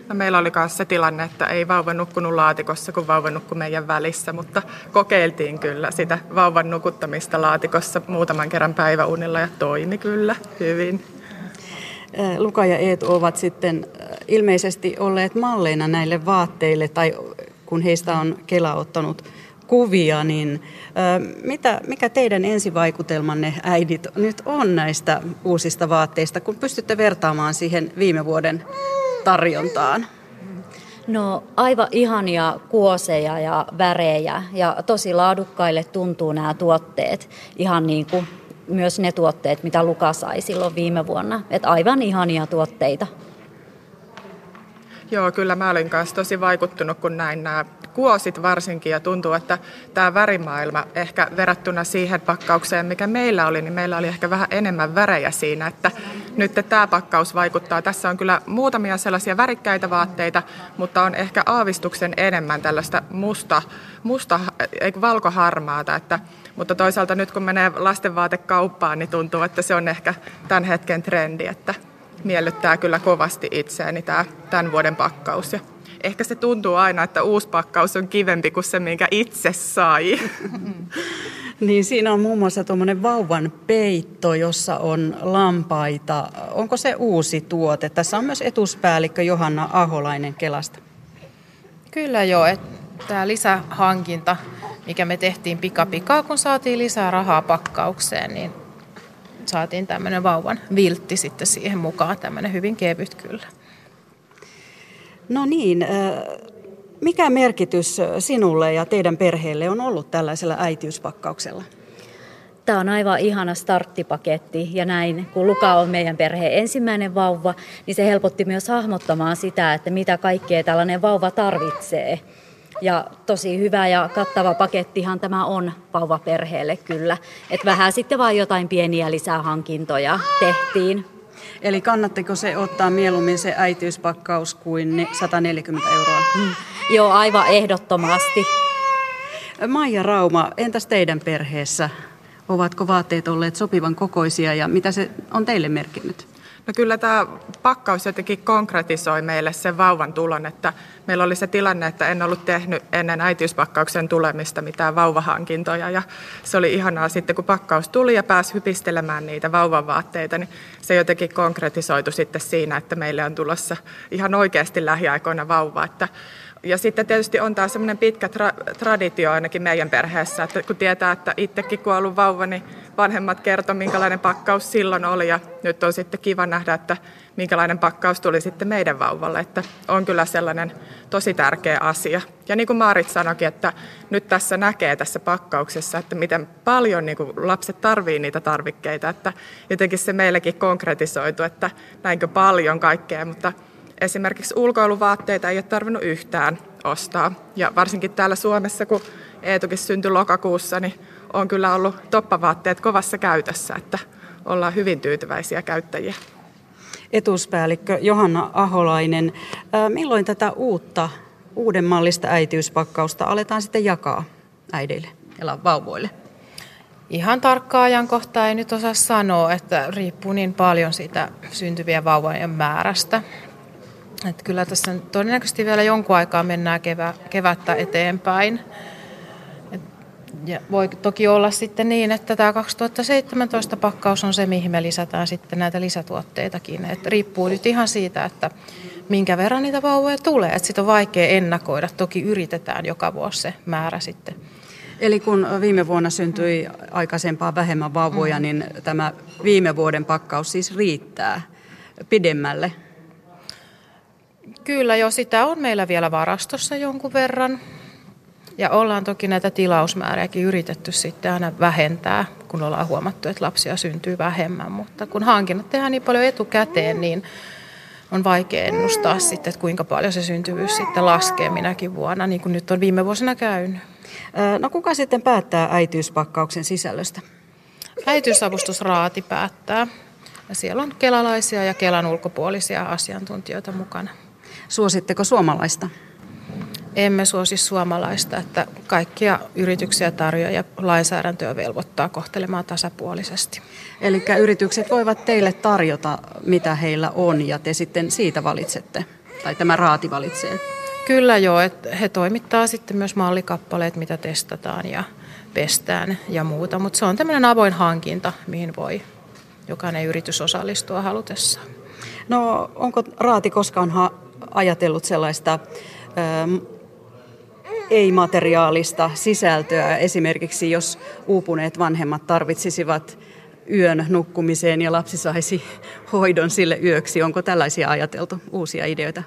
P: No, meillä oli myös se tilanne, että ei vauva nukkunut laatikossa, kun vauva nukkui meidän välissä, mutta kokeiltiin kyllä sitä vauvan nukuttamista laatikossa muutaman kerran päiväunilla ja toimi kyllä hyvin.
N: Luka ja Eetu ovat sitten ilmeisesti olleet malleina näille vaatteille, tai kun heistä on Kela ottanut kuvia, niin mitä, mikä teidän ensivaikutelmanne äidit nyt on näistä uusista vaatteista, kun pystytte vertaamaan siihen viime vuoden tarjontaan?
O: No aivan ihania kuoseja ja värejä ja tosi laadukkaille tuntuu nämä tuotteet. Ihan niin kuin myös ne tuotteet, mitä Luka sai silloin viime vuonna. Et aivan ihania tuotteita.
P: Joo, kyllä mä olin kanssa tosi vaikuttunut, kun näin nämä kuosit varsinkin ja tuntuu, että tämä värimaailma ehkä verrattuna siihen pakkaukseen, mikä meillä oli, niin meillä oli ehkä vähän enemmän värejä siinä, että nyt tämä pakkaus vaikuttaa. Tässä on kyllä muutamia sellaisia värikkäitä vaatteita, mutta on ehkä aavistuksen enemmän tällaista musta, musta valkoharmaata, että mutta toisaalta nyt kun menee lastenvaatekauppaan, niin tuntuu, että se on ehkä tämän hetken trendi, että miellyttää kyllä kovasti itseäni tämä tämän vuoden pakkaus. Ja ehkä se tuntuu aina, että uusi pakkaus on kivempi kuin se, minkä itse sai.
N: Niin siinä on muun muassa tuommoinen vauvan peitto, jossa on lampaita. Onko se uusi tuote? Tässä on myös etuspäällikkö Johanna Aholainen Kelasta.
Q: Kyllä joo, tämä lisähankinta mikä me tehtiin pikapikaa, kun saatiin lisää rahaa pakkaukseen, niin saatiin tämmöinen vauvan viltti sitten siihen mukaan, tämmöinen hyvin kevyt kyllä.
N: No niin, mikä merkitys sinulle ja teidän perheelle on ollut tällaisella äitiyspakkauksella?
O: Tämä on aivan ihana starttipaketti ja näin, kun Luka on meidän perheen ensimmäinen vauva, niin se helpotti myös hahmottamaan sitä, että mitä kaikkea tällainen vauva tarvitsee. Ja tosi hyvä ja kattava pakettihan tämä on vauvaperheelle kyllä. Että vähän sitten vaan jotain pieniä lisähankintoja tehtiin.
N: Eli kannatteko se ottaa mieluummin se äitiyspakkaus kuin 140 euroa? Mm.
O: Joo, aivan ehdottomasti.
N: Maija Rauma, entäs teidän perheessä? Ovatko vaatteet olleet sopivan kokoisia ja mitä se on teille merkinnyt?
P: No kyllä tämä pakkaus jotenkin konkretisoi meille sen vauvan tulon, että meillä oli se tilanne, että en ollut tehnyt ennen äitiyspakkauksen tulemista mitään vauvahankintoja. Ja se oli ihanaa sitten, kun pakkaus tuli ja pääsi hypistelemään niitä vauvavaatteita, niin se jotenkin konkretisoitu sitten siinä, että meille on tulossa ihan oikeasti lähiaikoina vauva, että ja sitten tietysti on taas semmoinen pitkä tra- traditio ainakin meidän perheessä, että kun tietää, että itsekin kun ollut vauva, niin vanhemmat kertoi, minkälainen pakkaus silloin oli ja nyt on sitten kiva nähdä, että minkälainen pakkaus tuli sitten meidän vauvalle, että on kyllä sellainen tosi tärkeä asia. Ja niin kuin Maarit sanoikin, että nyt tässä näkee tässä pakkauksessa, että miten paljon niin kuin lapset tarvii niitä tarvikkeita, että jotenkin se meillekin konkretisoitu, että näinkö paljon kaikkea, mutta esimerkiksi ulkoiluvaatteita ei ole tarvinnut yhtään ostaa. Ja varsinkin täällä Suomessa, kun Eetukin syntyi lokakuussa, niin on kyllä ollut toppavaatteet kovassa käytössä, että ollaan hyvin tyytyväisiä käyttäjiä.
N: Etuspäällikkö Johanna Aholainen, milloin tätä uutta, uuden mallista äitiyspakkausta aletaan sitten jakaa äideille ja vauvoille?
Q: Ihan tarkkaa ajankohtaa ei nyt osaa sanoa, että riippuu niin paljon siitä syntyvien vauvojen määrästä. Että kyllä tässä todennäköisesti vielä jonkun aikaa mennään kevä, kevättä eteenpäin. Et, ja voi toki olla sitten niin, että tämä 2017 pakkaus on se, mihin me lisätään sitten näitä lisätuotteitakin. Et riippuu nyt ihan siitä, että minkä verran niitä vauvoja tulee. Että sitä on vaikea ennakoida. Toki yritetään joka vuosi se määrä sitten.
N: Eli kun viime vuonna syntyi aikaisempaa vähemmän vauvoja, mm. niin tämä viime vuoden pakkaus siis riittää pidemmälle?
Q: Kyllä jo, sitä on meillä vielä varastossa jonkun verran. Ja ollaan toki näitä tilausmääriäkin yritetty sitten aina vähentää, kun ollaan huomattu, että lapsia syntyy vähemmän. Mutta kun hankinnat tehdään niin paljon etukäteen, niin on vaikea ennustaa sitten, että kuinka paljon se syntyvyys sitten laskee minäkin vuonna, niin kuin nyt on viime vuosina käynyt.
N: No kuka sitten päättää äitiyspakkauksen sisällöstä?
Q: Äitiysavustusraati päättää. Ja siellä on kelalaisia ja Kelan ulkopuolisia asiantuntijoita mukana.
N: Suositteko suomalaista?
Q: Emme suosi suomalaista, että kaikkia yrityksiä tarjoaa ja lainsäädäntöä velvoittaa kohtelemaan tasapuolisesti.
N: Eli yritykset voivat teille tarjota, mitä heillä on, ja te sitten siitä valitsette, tai tämä raati valitsee?
Q: Kyllä joo, että he toimittaa sitten myös mallikappaleet, mitä testataan ja pestään ja muuta, mutta se on tämmöinen avoin hankinta, mihin voi jokainen yritys osallistua halutessaan.
N: No onko Raati koskaan ha- ajatellut sellaista ähm, ei-materiaalista sisältöä, esimerkiksi jos uupuneet vanhemmat tarvitsisivat yön nukkumiseen ja lapsi saisi hoidon sille yöksi. Onko tällaisia ajateltu, uusia ideoita?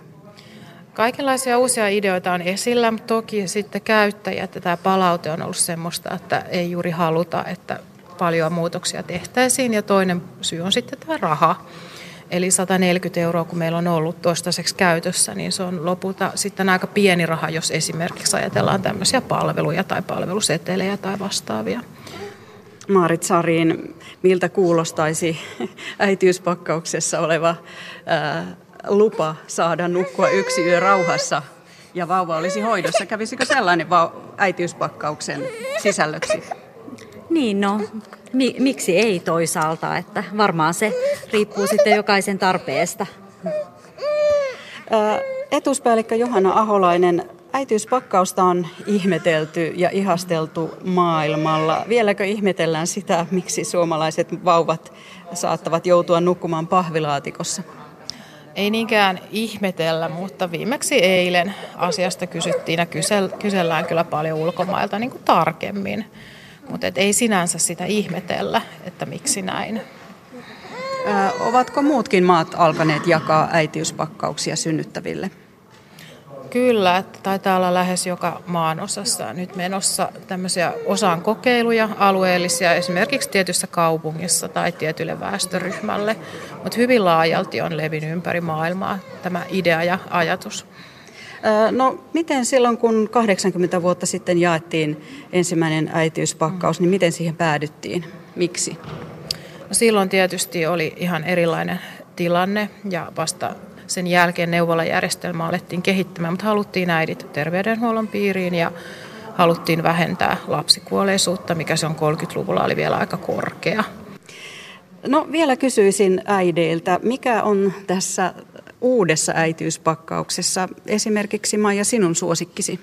Q: Kaikenlaisia uusia ideoita on esillä, mutta toki sitten käyttäjät ja tämä palaute on ollut semmoista, että ei juuri haluta, että paljon muutoksia tehtäisiin ja toinen syy on sitten tämä raha. Eli 140 euroa, kun meillä on ollut toistaiseksi käytössä, niin se on lopulta sitten aika pieni raha, jos esimerkiksi ajatellaan tämmöisiä palveluja tai palvelusetelejä tai vastaavia.
N: Maarit Sariin, miltä kuulostaisi äitiyspakkauksessa oleva ää, lupa saada nukkua yksi yö rauhassa ja vauva olisi hoidossa? Kävisikö sellainen äitiyspakkauksen sisällöksi?
O: Niin, no mi- miksi ei toisaalta, että varmaan se riippuu sitten jokaisen tarpeesta.
N: Etuspäällikkö Johanna Aholainen, äitiyspakkausta on ihmetelty ja ihasteltu maailmalla. Vieläkö ihmetellään sitä, miksi suomalaiset vauvat saattavat joutua nukkumaan pahvilaatikossa?
Q: Ei niinkään ihmetellä, mutta viimeksi eilen asiasta kysyttiin ja kysellään kyllä paljon ulkomailta niin kuin tarkemmin. Mutta ei sinänsä sitä ihmetellä, että miksi näin.
N: Ö, ovatko muutkin maat alkaneet jakaa äitiyspakkauksia synnyttäville?
Q: Kyllä, että taitaa olla lähes joka maan osassa nyt menossa tämmöisiä osaan kokeiluja alueellisia, esimerkiksi tietyssä kaupungissa tai tietylle väestöryhmälle, mutta hyvin laajalti on levinnyt ympäri maailmaa tämä idea ja ajatus.
N: No miten silloin, kun 80 vuotta sitten jaettiin ensimmäinen äitiyspakkaus, niin miten siihen päädyttiin? Miksi?
Q: No silloin tietysti oli ihan erilainen tilanne ja vasta sen jälkeen neuvolajärjestelmä alettiin kehittämään, mutta haluttiin äidit terveydenhuollon piiriin ja haluttiin vähentää lapsikuolleisuutta, mikä se on 30-luvulla oli vielä aika korkea.
N: No vielä kysyisin äideiltä, mikä on tässä uudessa äitiyspakkauksessa esimerkiksi Maija sinun suosikkisi?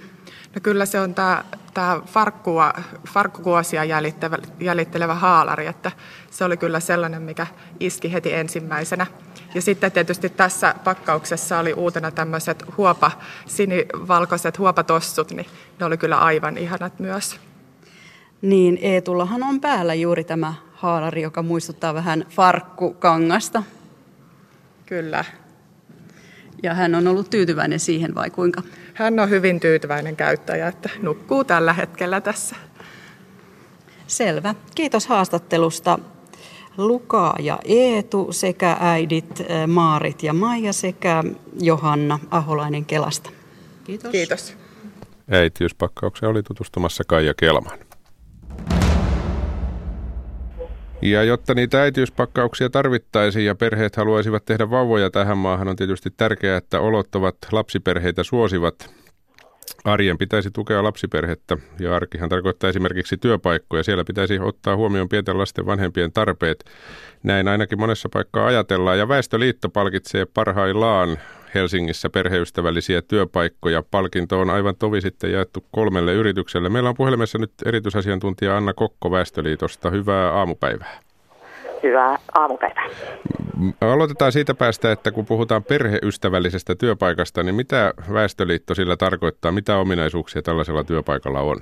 P: No kyllä se on tämä, tämä farkkua, farkkukuosia jäljittelevä, jäljittelevä haalari, että se oli kyllä sellainen, mikä iski heti ensimmäisenä. Ja sitten tietysti tässä pakkauksessa oli uutena tämmöiset huopa, sinivalkoiset huopatossut, niin ne oli kyllä aivan ihanat myös.
N: Niin, Eetullahan on päällä juuri tämä haalari, joka muistuttaa vähän farkkukangasta.
P: Kyllä.
N: Ja hän on ollut tyytyväinen siihen vai kuinka?
P: Hän on hyvin tyytyväinen käyttäjä, että nukkuu tällä hetkellä tässä.
N: Selvä. Kiitos haastattelusta. Luka ja Eetu sekä äidit eh, Maarit ja Maija sekä Johanna Aholainen Kelasta.
P: Kiitos. Kiitos.
C: Äitiyspakkauksen oli tutustumassa Kaija Kelman. Ja jotta niitä äitiyspakkauksia tarvittaisiin ja perheet haluaisivat tehdä vauvoja tähän maahan, on tietysti tärkeää, että olot ovat lapsiperheitä suosivat. Arjen pitäisi tukea lapsiperhettä ja arkihan tarkoittaa esimerkiksi työpaikkoja. Siellä pitäisi ottaa huomioon pienten lasten vanhempien tarpeet. Näin ainakin monessa paikkaa ajatellaan ja Väestöliitto palkitsee parhaillaan Helsingissä perheystävällisiä työpaikkoja. Palkinto on aivan tovi sitten jaettu kolmelle yritykselle. Meillä on puhelimessa nyt erityisasiantuntija Anna Kokko Väestöliitosta. Hyvää aamupäivää.
R: Hyvää aamupäivää.
C: Aloitetaan siitä päästä, että kun puhutaan perheystävällisestä työpaikasta, niin mitä Väestöliitto sillä tarkoittaa? Mitä ominaisuuksia tällaisella työpaikalla on?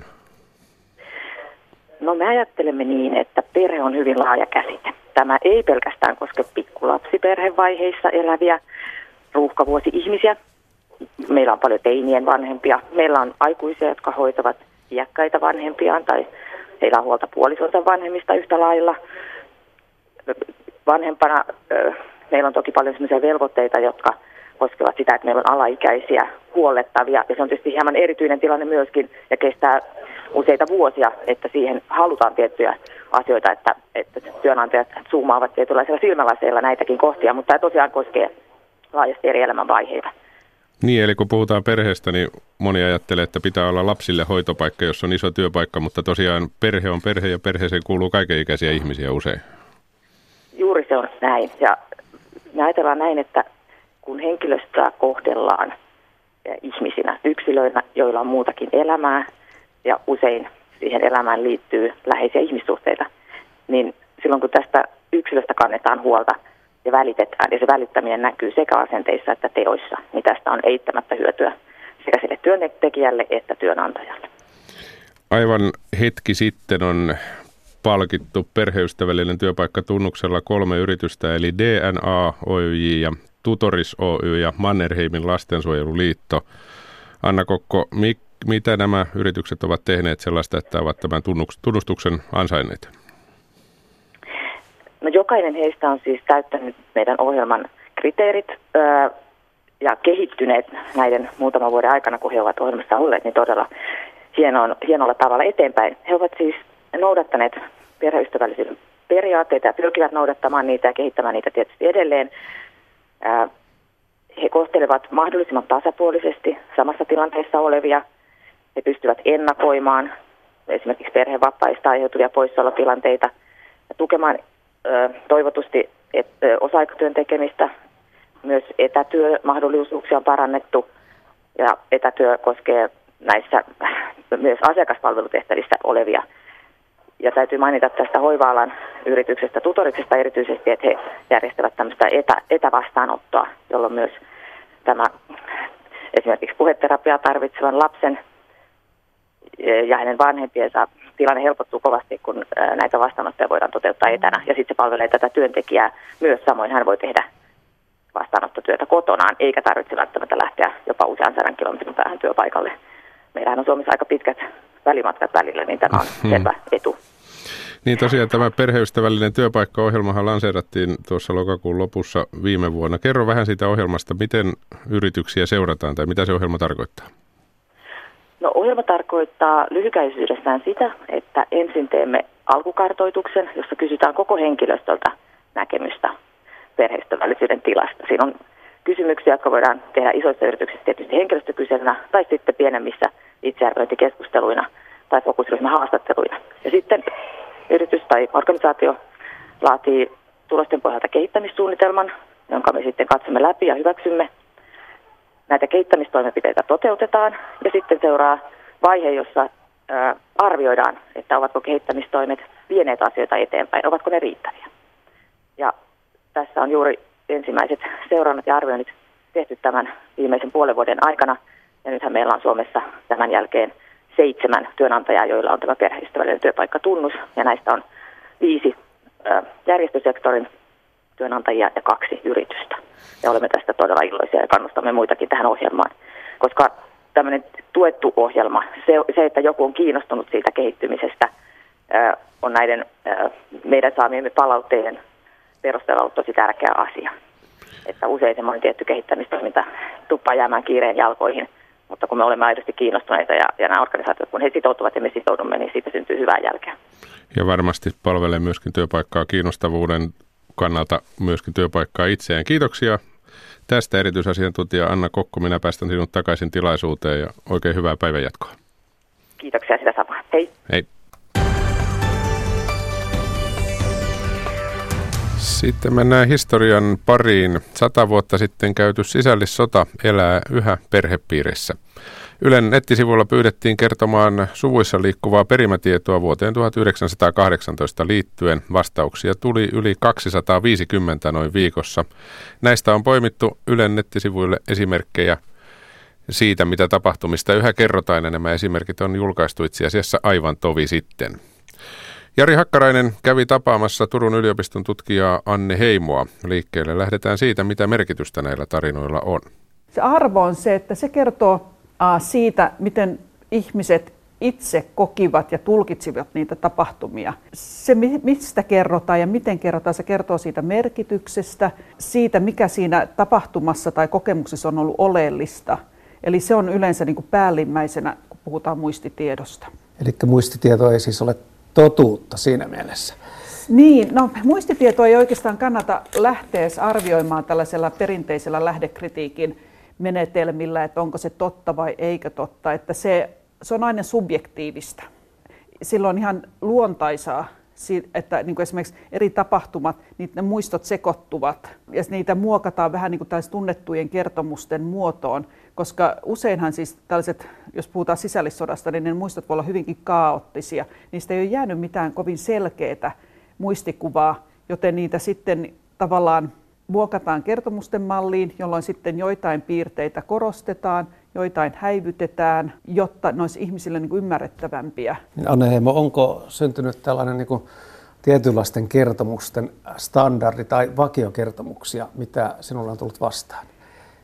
R: No me ajattelemme niin, että perhe on hyvin laaja käsite. Tämä ei pelkästään koske pikkulapsiperhevaiheissa eläviä ruuhkavuosi-ihmisiä. Meillä on paljon teinien vanhempia. Meillä on aikuisia, jotka hoitavat iäkkäitä vanhempiaan tai heillä on huolta puolisonsa vanhemmista yhtä lailla. Vanhempana meillä on toki paljon sellaisia velvoitteita, jotka koskevat sitä, että meillä on alaikäisiä huollettavia. Ja se on tietysti hieman erityinen tilanne myöskin ja kestää useita vuosia, että siihen halutaan tiettyjä asioita, että, että työnantajat zoomaavat tietynlaisilla silmälaseilla näitäkin kohtia, mutta tämä tosiaan koskee laajasti eri elämänvaiheita.
C: Niin, eli kun puhutaan perheestä, niin moni ajattelee, että pitää olla lapsille hoitopaikka, jos on iso työpaikka, mutta tosiaan perhe on perhe ja perheeseen kuuluu kaikenikäisiä ihmisiä usein.
R: Juuri se on näin. Ja me ajatellaan näin, että kun henkilöstöä kohdellaan ihmisinä, yksilöinä, joilla on muutakin elämää, ja usein siihen elämään liittyy läheisiä ihmissuhteita, niin silloin kun tästä yksilöstä kannetaan huolta ja välitetään, ja se välittäminen näkyy sekä asenteissa että teoissa, niin tästä on eittämättä hyötyä sekä sille työntekijälle että työnantajalle.
C: Aivan hetki sitten on palkittu perheystävällinen työpaikka tunnuksella kolme yritystä, eli DNA Oyj ja Tutoris Oy ja Mannerheimin lastensuojeluliitto. Anna Kokko, mitä nämä yritykset ovat tehneet sellaista, että ovat tämän tunnustuksen ansainneet?
R: No jokainen heistä on siis täyttänyt meidän ohjelman kriteerit öö, ja kehittyneet näiden muutaman vuoden aikana, kun he ovat ohjelmassa olleet, niin todella hienolla, hienolla tavalla eteenpäin. He ovat siis noudattaneet perheystävällisyyden periaatteita ja pyrkivät noudattamaan niitä ja kehittämään niitä tietysti edelleen. Öö, he kohtelevat mahdollisimman tasapuolisesti samassa tilanteessa olevia – he pystyvät ennakoimaan esimerkiksi perhevapaista aiheutuvia poissaolotilanteita ja tukemaan toivotusti et, osa-aikatyön tekemistä. Myös etätyömahdollisuuksia on parannettu ja etätyö koskee näissä myös asiakaspalvelutehtävissä olevia. Ja täytyy mainita tästä hoiva-alan yrityksestä tutoriksesta erityisesti, että he järjestävät tämmöistä etä, etävastaanottoa, jolloin myös tämä esimerkiksi puheterapiaa tarvitsevan lapsen ja hänen vanhempiensa tilanne helpottuu kovasti, kun näitä vastaanottoja voidaan toteuttaa etänä. Ja sitten se palvelee tätä työntekijää myös. Samoin hän voi tehdä vastaanottotyötä kotonaan, eikä tarvitse välttämättä lähteä jopa usean sadan kilometrin päähän työpaikalle. Meillähän on Suomessa aika pitkät välimatkat välillä, niin tämä on hmm. selvä etu.
C: Niin tosiaan tämä perheystävällinen työpaikkaohjelmahan lanseerattiin tuossa lokakuun lopussa viime vuonna. Kerro vähän siitä ohjelmasta, miten yrityksiä seurataan tai mitä se ohjelma tarkoittaa?
R: No ohjelma tarkoittaa lyhykäisyydessään sitä, että ensin teemme alkukartoituksen, jossa kysytään koko henkilöstöltä näkemystä perheystävällisyyden tilasta. Siinä on kysymyksiä, jotka voidaan tehdä isoissa yrityksissä tietysti henkilöstökyselynä tai sitten pienemmissä itsearviointikeskusteluina tai fokusryhmähaastatteluina. Ja sitten yritys tai organisaatio laatii tulosten pohjalta kehittämissuunnitelman, jonka me sitten katsomme läpi ja hyväksymme näitä kehittämistoimenpiteitä toteutetaan ja sitten seuraa vaihe, jossa ää, arvioidaan, että ovatko kehittämistoimet vieneet asioita eteenpäin, ovatko ne riittäviä. Ja tässä on juuri ensimmäiset seurannat ja arvioinnit tehty tämän viimeisen puolen vuoden aikana. Ja nythän meillä on Suomessa tämän jälkeen seitsemän työnantajaa, joilla on tämä perheystävällinen työpaikkatunnus. Ja näistä on viisi järjestösektorin työnantajia ja kaksi yritystä. Ja olemme tästä todella iloisia ja kannustamme muitakin tähän ohjelmaan. Koska tämmöinen tuettu ohjelma, se, se että joku on kiinnostunut siitä kehittymisestä, on näiden meidän saamiemme palautteiden perusteella ollut tosi tärkeä asia. Että usein semmoinen tietty kehittämistoiminta tuppaa jäämään kiireen jalkoihin, mutta kun me olemme aidosti kiinnostuneita ja, ja nämä organisaatiot, kun he sitoutuvat ja me sitoudumme, niin siitä syntyy hyvää jälkeä.
C: Ja varmasti palvelee myöskin työpaikkaa kiinnostavuuden kannalta myöskin työpaikkaa itseään. Kiitoksia tästä erityisasiantuntija Anna Kokko. Minä päästän sinut takaisin tilaisuuteen ja oikein hyvää päivänjatkoa.
R: Kiitoksia sitä samaa. Hei.
C: Hei. Sitten mennään historian pariin. Sata vuotta sitten käyty sisällissota elää yhä perhepiirissä. Ylen nettisivuilla pyydettiin kertomaan suvuissa liikkuvaa perimätietoa vuoteen 1918 liittyen. Vastauksia tuli yli 250 noin viikossa. Näistä on poimittu Ylen nettisivuille esimerkkejä siitä, mitä tapahtumista yhä kerrotaan, ja nämä esimerkit on julkaistu itse asiassa aivan tovi sitten. Jari Hakkarainen kävi tapaamassa Turun yliopiston tutkijaa Anne Heimoa. Liikkeelle lähdetään siitä, mitä merkitystä näillä tarinoilla on.
S: Se arvo on se, että se kertoo siitä, miten ihmiset itse kokivat ja tulkitsivat niitä tapahtumia. Se, mistä kerrotaan ja miten kerrotaan, se kertoo siitä merkityksestä, siitä, mikä siinä tapahtumassa tai kokemuksessa on ollut oleellista. Eli se on yleensä niin kuin päällimmäisenä, kun puhutaan muistitiedosta.
T: Eli muistitieto ei siis ole totuutta siinä mielessä.
S: Niin, no muistitieto ei oikeastaan kannata lähteä arvioimaan tällaisella perinteisellä lähdekritiikin menetelmillä, että onko se totta vai eikö totta, että se, se on aina subjektiivista. Silloin ihan luontaisaa, että niin kuin esimerkiksi eri tapahtumat, niiden muistot sekoittuvat ja niitä muokataan vähän niin kuin tunnettujen kertomusten muotoon, koska useinhan siis tällaiset, jos puhutaan sisällissodasta, niin ne muistot voi olla hyvinkin kaoottisia. Niistä ei ole jäänyt mitään kovin selkeää muistikuvaa, joten niitä sitten tavallaan muokataan kertomusten malliin, jolloin sitten joitain piirteitä korostetaan, joitain häivytetään, jotta ne olisi ihmisille niin kuin ymmärrettävämpiä.
T: Anne Heimo, onko syntynyt tällainen niin kuin tietynlaisten kertomusten standardi tai vakiokertomuksia, mitä sinulla on tullut vastaan?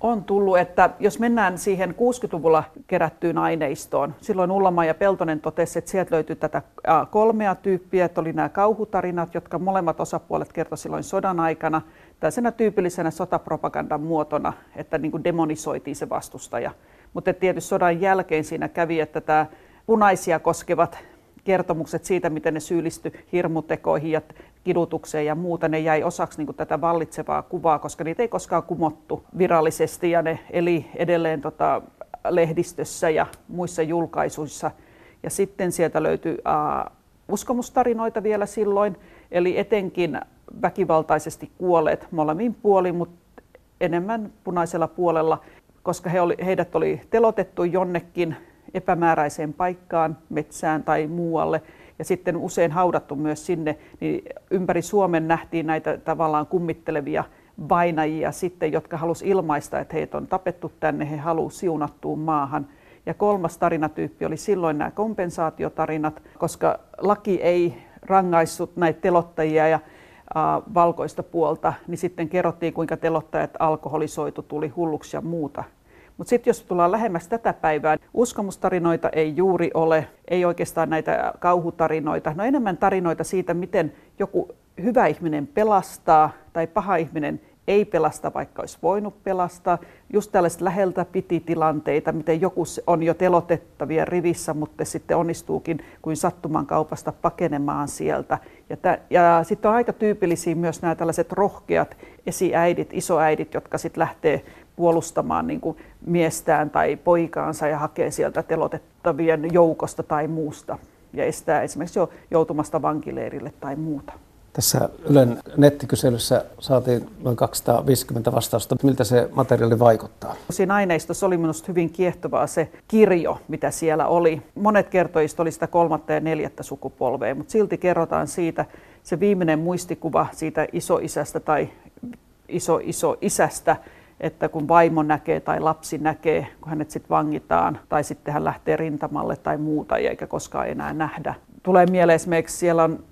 S: on tullut, että jos mennään siihen 60-luvulla kerättyyn aineistoon, silloin Ullama ja Peltonen totesi, että sieltä löytyi tätä kolmea tyyppiä, että oli nämä kauhutarinat, jotka molemmat osapuolet kertoi silloin sodan aikana, tällaisena tyypillisenä sotapropagandan muotona, että niin kuin demonisoitiin se vastustaja. Mutta tietysti sodan jälkeen siinä kävi, että tämä punaisia koskevat kertomukset siitä, miten ne syyllisty hirmutekoihin ja kidutukseen ja muuta, ne jäi osaksi niin kuin tätä vallitsevaa kuvaa, koska niitä ei koskaan kumottu virallisesti ja ne eli edelleen tota, lehdistössä ja muissa julkaisuissa. Ja sitten sieltä löytyi uh, uskomustarinoita vielä silloin, eli etenkin väkivaltaisesti kuolleet molemmin puolin, mutta enemmän punaisella puolella, koska he oli, heidät oli telotettu jonnekin epämääräiseen paikkaan, metsään tai muualle, ja sitten usein haudattu myös sinne, niin ympäri Suomen nähtiin näitä tavallaan kummittelevia vainajia sitten, jotka halusivat ilmaista, että heitä on tapettu tänne, he haluavat siunattuun maahan. Ja kolmas tarinatyyppi oli silloin nämä kompensaatiotarinat, koska laki ei rangaissut näitä telottajia ja valkoista puolta, niin sitten kerrottiin, kuinka telottajat alkoholisoitu, tuli hulluksi ja muuta. Mutta sitten jos tullaan lähemmäs tätä päivää, uskomustarinoita ei juuri ole, ei oikeastaan näitä kauhutarinoita. No enemmän tarinoita siitä, miten joku hyvä ihminen pelastaa tai paha ihminen ei pelasta, vaikka olisi voinut pelastaa. Just tällaiset läheltä piti tilanteita, miten joku on jo telotettavia rivissä, mutta sitten onnistuukin kuin sattuman kaupasta pakenemaan sieltä. Ja, tä, ja sitten on aika tyypillisiä myös nämä tällaiset rohkeat esiäidit, isoäidit, jotka sitten lähtee puolustamaan niin kuin miestään tai poikaansa ja hakee sieltä telotettavien joukosta tai muusta ja estää esimerkiksi jo joutumasta vankileirille tai muuta.
T: Tässä Ylen nettikyselyssä saatiin noin 250 vastausta. Miltä se materiaali vaikuttaa?
S: Siinä aineistossa oli minusta hyvin kiehtovaa se kirjo, mitä siellä oli. Monet kertojista oli sitä kolmatta ja neljättä sukupolvea, mutta silti kerrotaan siitä se viimeinen muistikuva siitä isoisästä tai iso iso isästä, että kun vaimo näkee tai lapsi näkee, kun hänet sitten vangitaan tai sitten hän lähtee rintamalle tai muuta eikä koskaan enää nähdä. Tulee mieleen esimerkiksi siellä on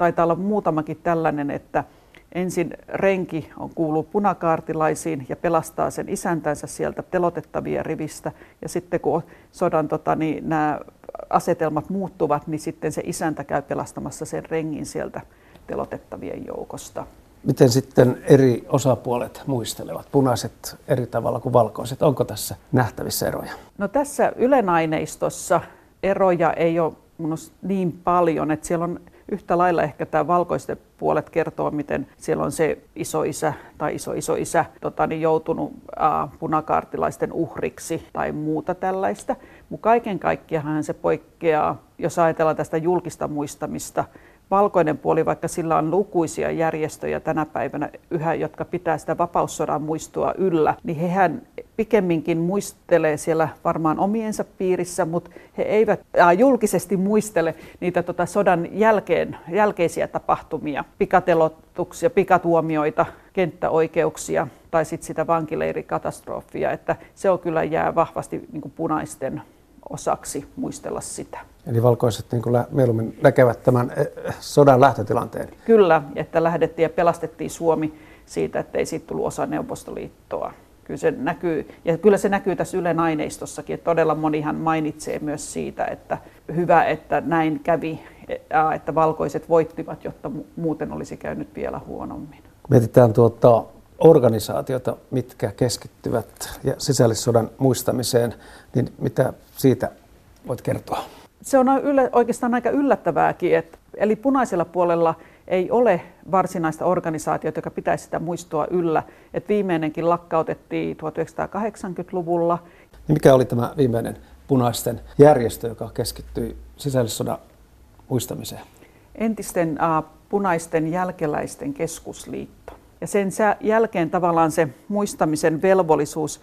S: taitaa olla muutamakin tällainen, että ensin renki on kuuluu punakaartilaisiin ja pelastaa sen isäntänsä sieltä telotettavien rivistä. Ja sitten kun sodan tota, niin nämä asetelmat muuttuvat, niin sitten se isäntä käy pelastamassa sen rengin sieltä telotettavien joukosta.
T: Miten sitten eri osapuolet muistelevat, punaiset eri tavalla kuin valkoiset? Onko tässä nähtävissä eroja?
S: No tässä ylenaineistossa eroja ei ole niin paljon, että siellä on yhtä lailla ehkä tämä valkoisten puolet kertoo, miten siellä on se isoisä tai iso-isoisä tota, niin joutunut äh, punakaartilaisten uhriksi tai muuta tällaista. Mutta kaiken kaikkiaan se poikkeaa, jos ajatellaan tästä julkista muistamista, valkoinen puoli, vaikka sillä on lukuisia järjestöjä tänä päivänä yhä, jotka pitää sitä vapaussodan muistoa yllä, niin hehän pikemminkin muistelee siellä varmaan omiensa piirissä, mutta he eivät äh, julkisesti muistele niitä tota, sodan jälkeen, jälkeisiä tapahtumia, pikatelotuksia, pikatuomioita, kenttäoikeuksia tai sitten sitä vankileirikatastrofia, että se on kyllä jää vahvasti niin punaisten osaksi muistella sitä.
T: Eli valkoiset niin kuin mieluummin näkevät tämän eh, sodan lähtötilanteen.
S: Kyllä, että lähdettiin ja pelastettiin Suomi siitä, että ei siitä tullut osa Neuvostoliittoa. Kyllä se näkyy, ja kyllä se näkyy tässä Ylen aineistossakin, että todella monihan mainitsee myös siitä, että hyvä, että näin kävi, että valkoiset voittivat, jotta muuten olisi käynyt vielä huonommin.
T: Mietitään tuota organisaatiota, mitkä keskittyvät sisällissodan muistamiseen, niin mitä siitä voit kertoa?
S: Se on oikeastaan aika yllättävääkin, että eli punaisella puolella ei ole varsinaista organisaatiota, joka pitäisi sitä muistoa yllä. Et viimeinenkin lakkautettiin 1980-luvulla.
T: Niin mikä oli tämä viimeinen punaisten järjestö, joka keskittyi sisällissodan muistamiseen?
S: Entisten uh, punaisten jälkeläisten keskusliitto. Ja sen jälkeen tavallaan se muistamisen velvollisuus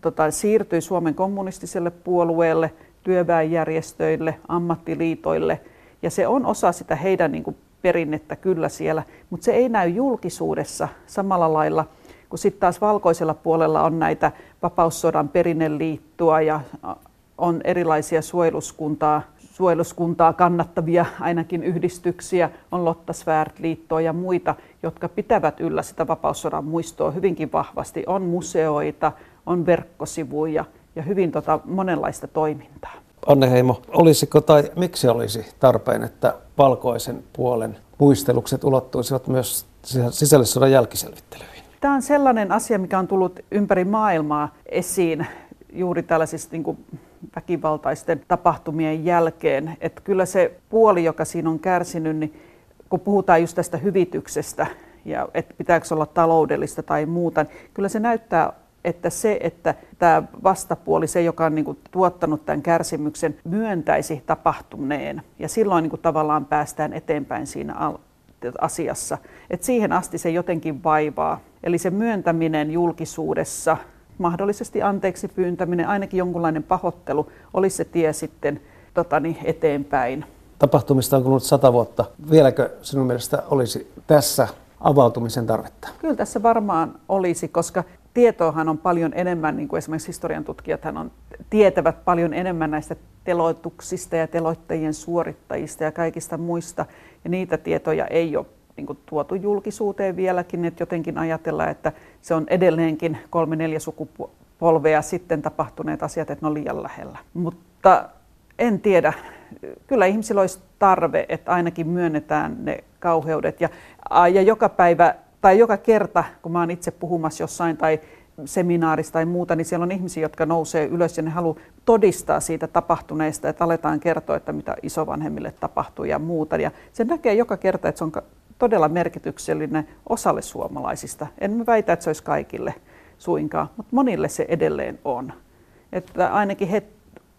S: tota, siirtyi Suomen kommunistiselle puolueelle, työväenjärjestöille, ammattiliitoille. Ja se on osa sitä heidän niin kuin, perinnettä kyllä siellä, mutta se ei näy julkisuudessa samalla lailla, kun sitten taas valkoisella puolella on näitä vapaussodan perinneliittoa ja on erilaisia suojeluskuntaa, suojeluskuntaa kannattavia ainakin yhdistyksiä, on Lotta liittoa ja muita, jotka pitävät yllä sitä vapaussodan muistoa hyvinkin vahvasti. On museoita, on verkkosivuja ja hyvin tota monenlaista toimintaa.
T: Anne Heimo, olisiko tai miksi olisi tarpeen, että valkoisen puolen muistelukset ulottuisivat myös sisällissodan jälkiselvittelyihin?
S: Tämä on sellainen asia, mikä on tullut ympäri maailmaa esiin juuri tällaisista niin kuin väkivaltaisten tapahtumien jälkeen. Että kyllä se puoli, joka siinä on kärsinyt, niin kun puhutaan just tästä hyvityksestä ja että pitääkö olla taloudellista tai muuta, niin kyllä se näyttää että se, että tämä vastapuoli, se joka on niin kuin tuottanut tämän kärsimyksen, myöntäisi tapahtuneen. Ja silloin niin kuin tavallaan päästään eteenpäin siinä asiassa. Et siihen asti se jotenkin vaivaa. Eli se myöntäminen julkisuudessa, mahdollisesti anteeksi pyyntäminen, ainakin jonkunlainen pahoittelu, olisi se tie sitten totani, eteenpäin.
T: Tapahtumista on kulunut sata vuotta. Vieläkö sinun mielestä olisi tässä avautumisen tarvetta?
S: Kyllä tässä varmaan olisi, koska tietoahan on paljon enemmän, niin kuin esimerkiksi historian tutkijathan on, tietävät paljon enemmän näistä teloituksista ja teloittajien suorittajista ja kaikista muista. Ja niitä tietoja ei ole niin kuin tuotu julkisuuteen vieläkin, että jotenkin ajatellaan, että se on edelleenkin kolme neljä sukupolvea sitten tapahtuneet asiat, että ne on liian lähellä. Mutta en tiedä. Kyllä ihmisillä olisi tarve, että ainakin myönnetään ne kauheudet. Ja, ja joka päivä tai joka kerta, kun mä oon itse puhumassa jossain tai seminaarissa tai muuta, niin siellä on ihmisiä, jotka nousee ylös ja ne haluaa todistaa siitä tapahtuneesta, että aletaan kertoa, että mitä isovanhemmille tapahtuu ja muuta. Ja se näkee joka kerta, että se on todella merkityksellinen osalle suomalaisista. En mä väitä, että se olisi kaikille suinkaan, mutta monille se edelleen on. Että ainakin he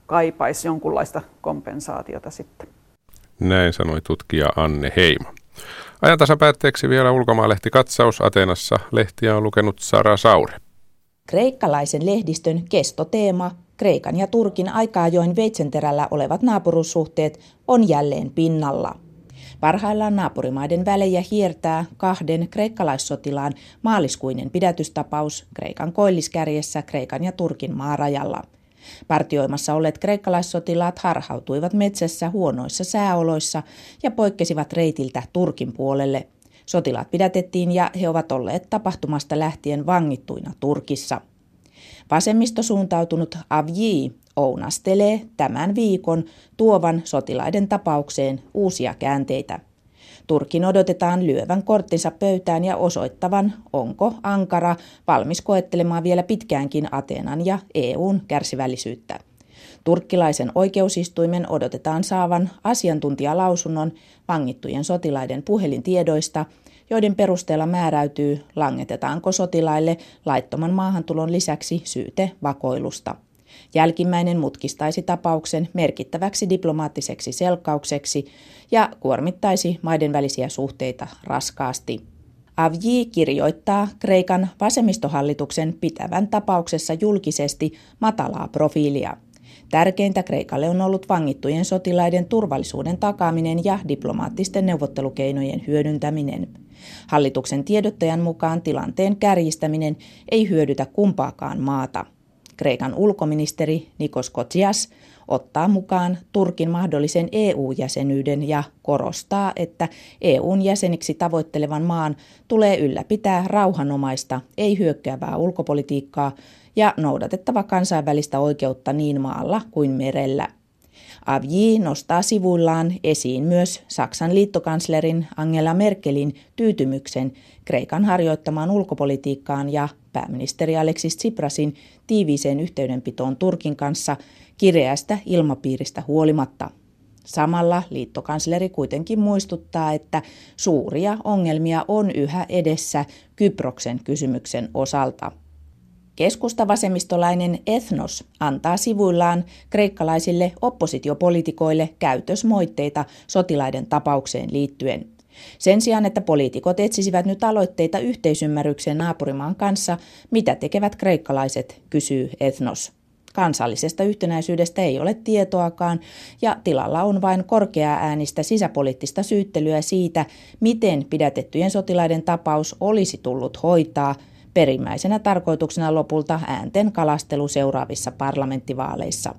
S: kaipaisi jonkunlaista kompensaatiota sitten.
C: Näin sanoi tutkija Anne Heimo. Ajantasan päätteeksi vielä ulkomaalehti katsaus Atenassa. Lehtiä on lukenut Sara Saure.
U: Kreikkalaisen lehdistön kestoteema, Kreikan ja Turkin aikaajoin veitsenterällä olevat naapurussuhteet, on jälleen pinnalla. Parhaillaan naapurimaiden välejä hiertää kahden kreikkalaissotilaan maaliskuinen pidätystapaus Kreikan koilliskärjessä Kreikan ja Turkin maarajalla – Partioimassa olleet kreikkalaissotilaat harhautuivat metsässä huonoissa sääoloissa ja poikkesivat reitiltä Turkin puolelle. Sotilaat pidätettiin ja he ovat olleet tapahtumasta lähtien vangittuina Turkissa. Vasemmisto suuntautunut Avji ounastelee tämän viikon tuovan sotilaiden tapaukseen uusia käänteitä. Turkin odotetaan lyövän korttinsa pöytään ja osoittavan, onko Ankara valmis koettelemaan vielä pitkäänkin Ateenan ja EUn kärsivällisyyttä. Turkkilaisen oikeusistuimen odotetaan saavan asiantuntijalausunnon vangittujen sotilaiden puhelintiedoista, joiden perusteella määräytyy, langetetaanko sotilaille laittoman maahantulon lisäksi syyte vakoilusta. Jälkimmäinen mutkistaisi tapauksen merkittäväksi diplomaattiseksi selkkaukseksi ja kuormittaisi maiden välisiä suhteita raskaasti. Avji kirjoittaa Kreikan vasemmistohallituksen pitävän tapauksessa julkisesti matalaa profiilia. Tärkeintä Kreikalle on ollut vangittujen sotilaiden turvallisuuden takaaminen ja diplomaattisten neuvottelukeinojen hyödyntäminen. Hallituksen tiedottajan mukaan tilanteen kärjistäminen ei hyödytä kumpaakaan maata. Kreikan ulkoministeri Nikos Kotsias ottaa mukaan Turkin mahdollisen EU-jäsenyyden ja korostaa, että EUn jäseniksi tavoittelevan maan tulee ylläpitää rauhanomaista, ei hyökkäävää ulkopolitiikkaa ja noudatettava kansainvälistä oikeutta niin maalla kuin merellä. Avji nostaa sivuillaan esiin myös Saksan liittokanslerin Angela Merkelin tyytymyksen Kreikan harjoittamaan ulkopolitiikkaan ja pääministeri Alexis Tsiprasin tiiviiseen yhteydenpitoon Turkin kanssa kireästä ilmapiiristä huolimatta. Samalla liittokansleri kuitenkin muistuttaa, että suuria ongelmia on yhä edessä Kyproksen kysymyksen osalta. Keskustavasemmistolainen Ethnos antaa sivuillaan kreikkalaisille oppositiopolitikoille käytösmoitteita sotilaiden tapaukseen liittyen. Sen sijaan, että poliitikot etsisivät nyt aloitteita yhteisymmärrykseen naapurimaan kanssa, mitä tekevät kreikkalaiset, kysyy Ethnos. Kansallisesta yhtenäisyydestä ei ole tietoakaan ja tilalla on vain korkeaa äänistä sisäpoliittista syyttelyä siitä, miten pidätettyjen sotilaiden tapaus olisi tullut hoitaa – perimmäisenä tarkoituksena lopulta äänten kalastelu seuraavissa parlamenttivaaleissa.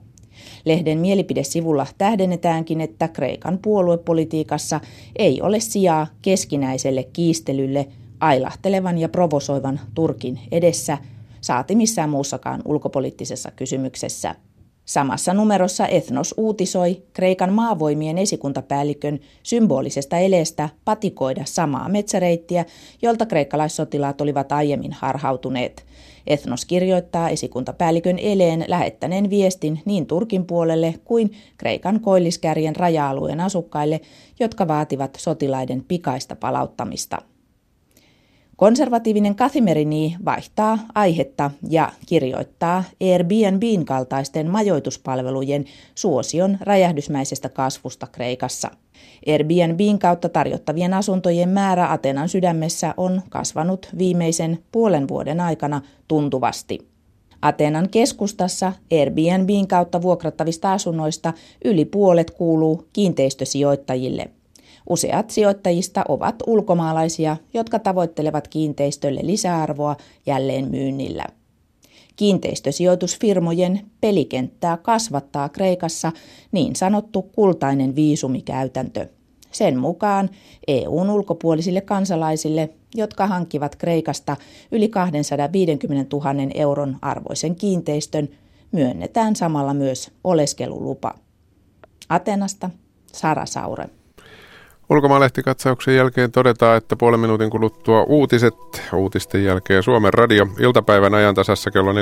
U: Lehden mielipidesivulla tähdennetäänkin, että Kreikan puoluepolitiikassa ei ole sijaa keskinäiselle kiistelylle ailahtelevan ja provosoivan Turkin edessä, saati missään muussakaan ulkopoliittisessa kysymyksessä – Samassa numerossa Ethnos uutisoi Kreikan maavoimien esikuntapäällikön symbolisesta eleestä patikoida samaa metsäreittiä, jolta kreikkalaissotilaat olivat aiemmin harhautuneet. Ethnos kirjoittaa esikuntapäällikön eleen lähettäneen viestin niin Turkin puolelle kuin Kreikan koilliskärjen raja-alueen asukkaille, jotka vaativat sotilaiden pikaista palauttamista. Konservatiivinen Kathimerini vaihtaa aihetta ja kirjoittaa Airbnbin kaltaisten majoituspalvelujen suosion räjähdysmäisestä kasvusta Kreikassa. Airbnbin kautta tarjottavien asuntojen määrä Atenan sydämessä on kasvanut viimeisen puolen vuoden aikana tuntuvasti. Atenan keskustassa Airbnbin kautta vuokrattavista asunnoista yli puolet kuuluu kiinteistösijoittajille – Useat sijoittajista ovat ulkomaalaisia, jotka tavoittelevat kiinteistölle lisäarvoa jälleen myynnillä. Kiinteistösijoitusfirmojen pelikenttää kasvattaa Kreikassa niin sanottu kultainen viisumikäytäntö. Sen mukaan EUn ulkopuolisille kansalaisille, jotka hankkivat Kreikasta yli 250 000 euron arvoisen kiinteistön, myönnetään samalla myös oleskelulupa. Atenasta Sara Saure.
C: Ulkomaalehtikatsauksen jälkeen todetaan, että puolen minuutin kuluttua uutiset. Uutisten jälkeen Suomen radio. Iltapäivän ajantasassa kello 14.02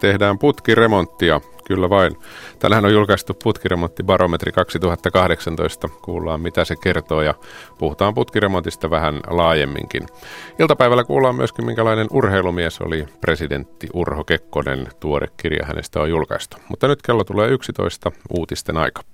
C: tehdään putkiremonttia. Kyllä vain. Tänään on julkaistu putkiremonttibarometri 2018. Kuullaan mitä se kertoo ja puhutaan putkiremontista vähän laajemminkin. Iltapäivällä kuullaan myöskin minkälainen urheilumies oli presidentti Urho Kekkonen. Tuore kirja hänestä on julkaistu. Mutta nyt kello tulee 11 uutisten aika.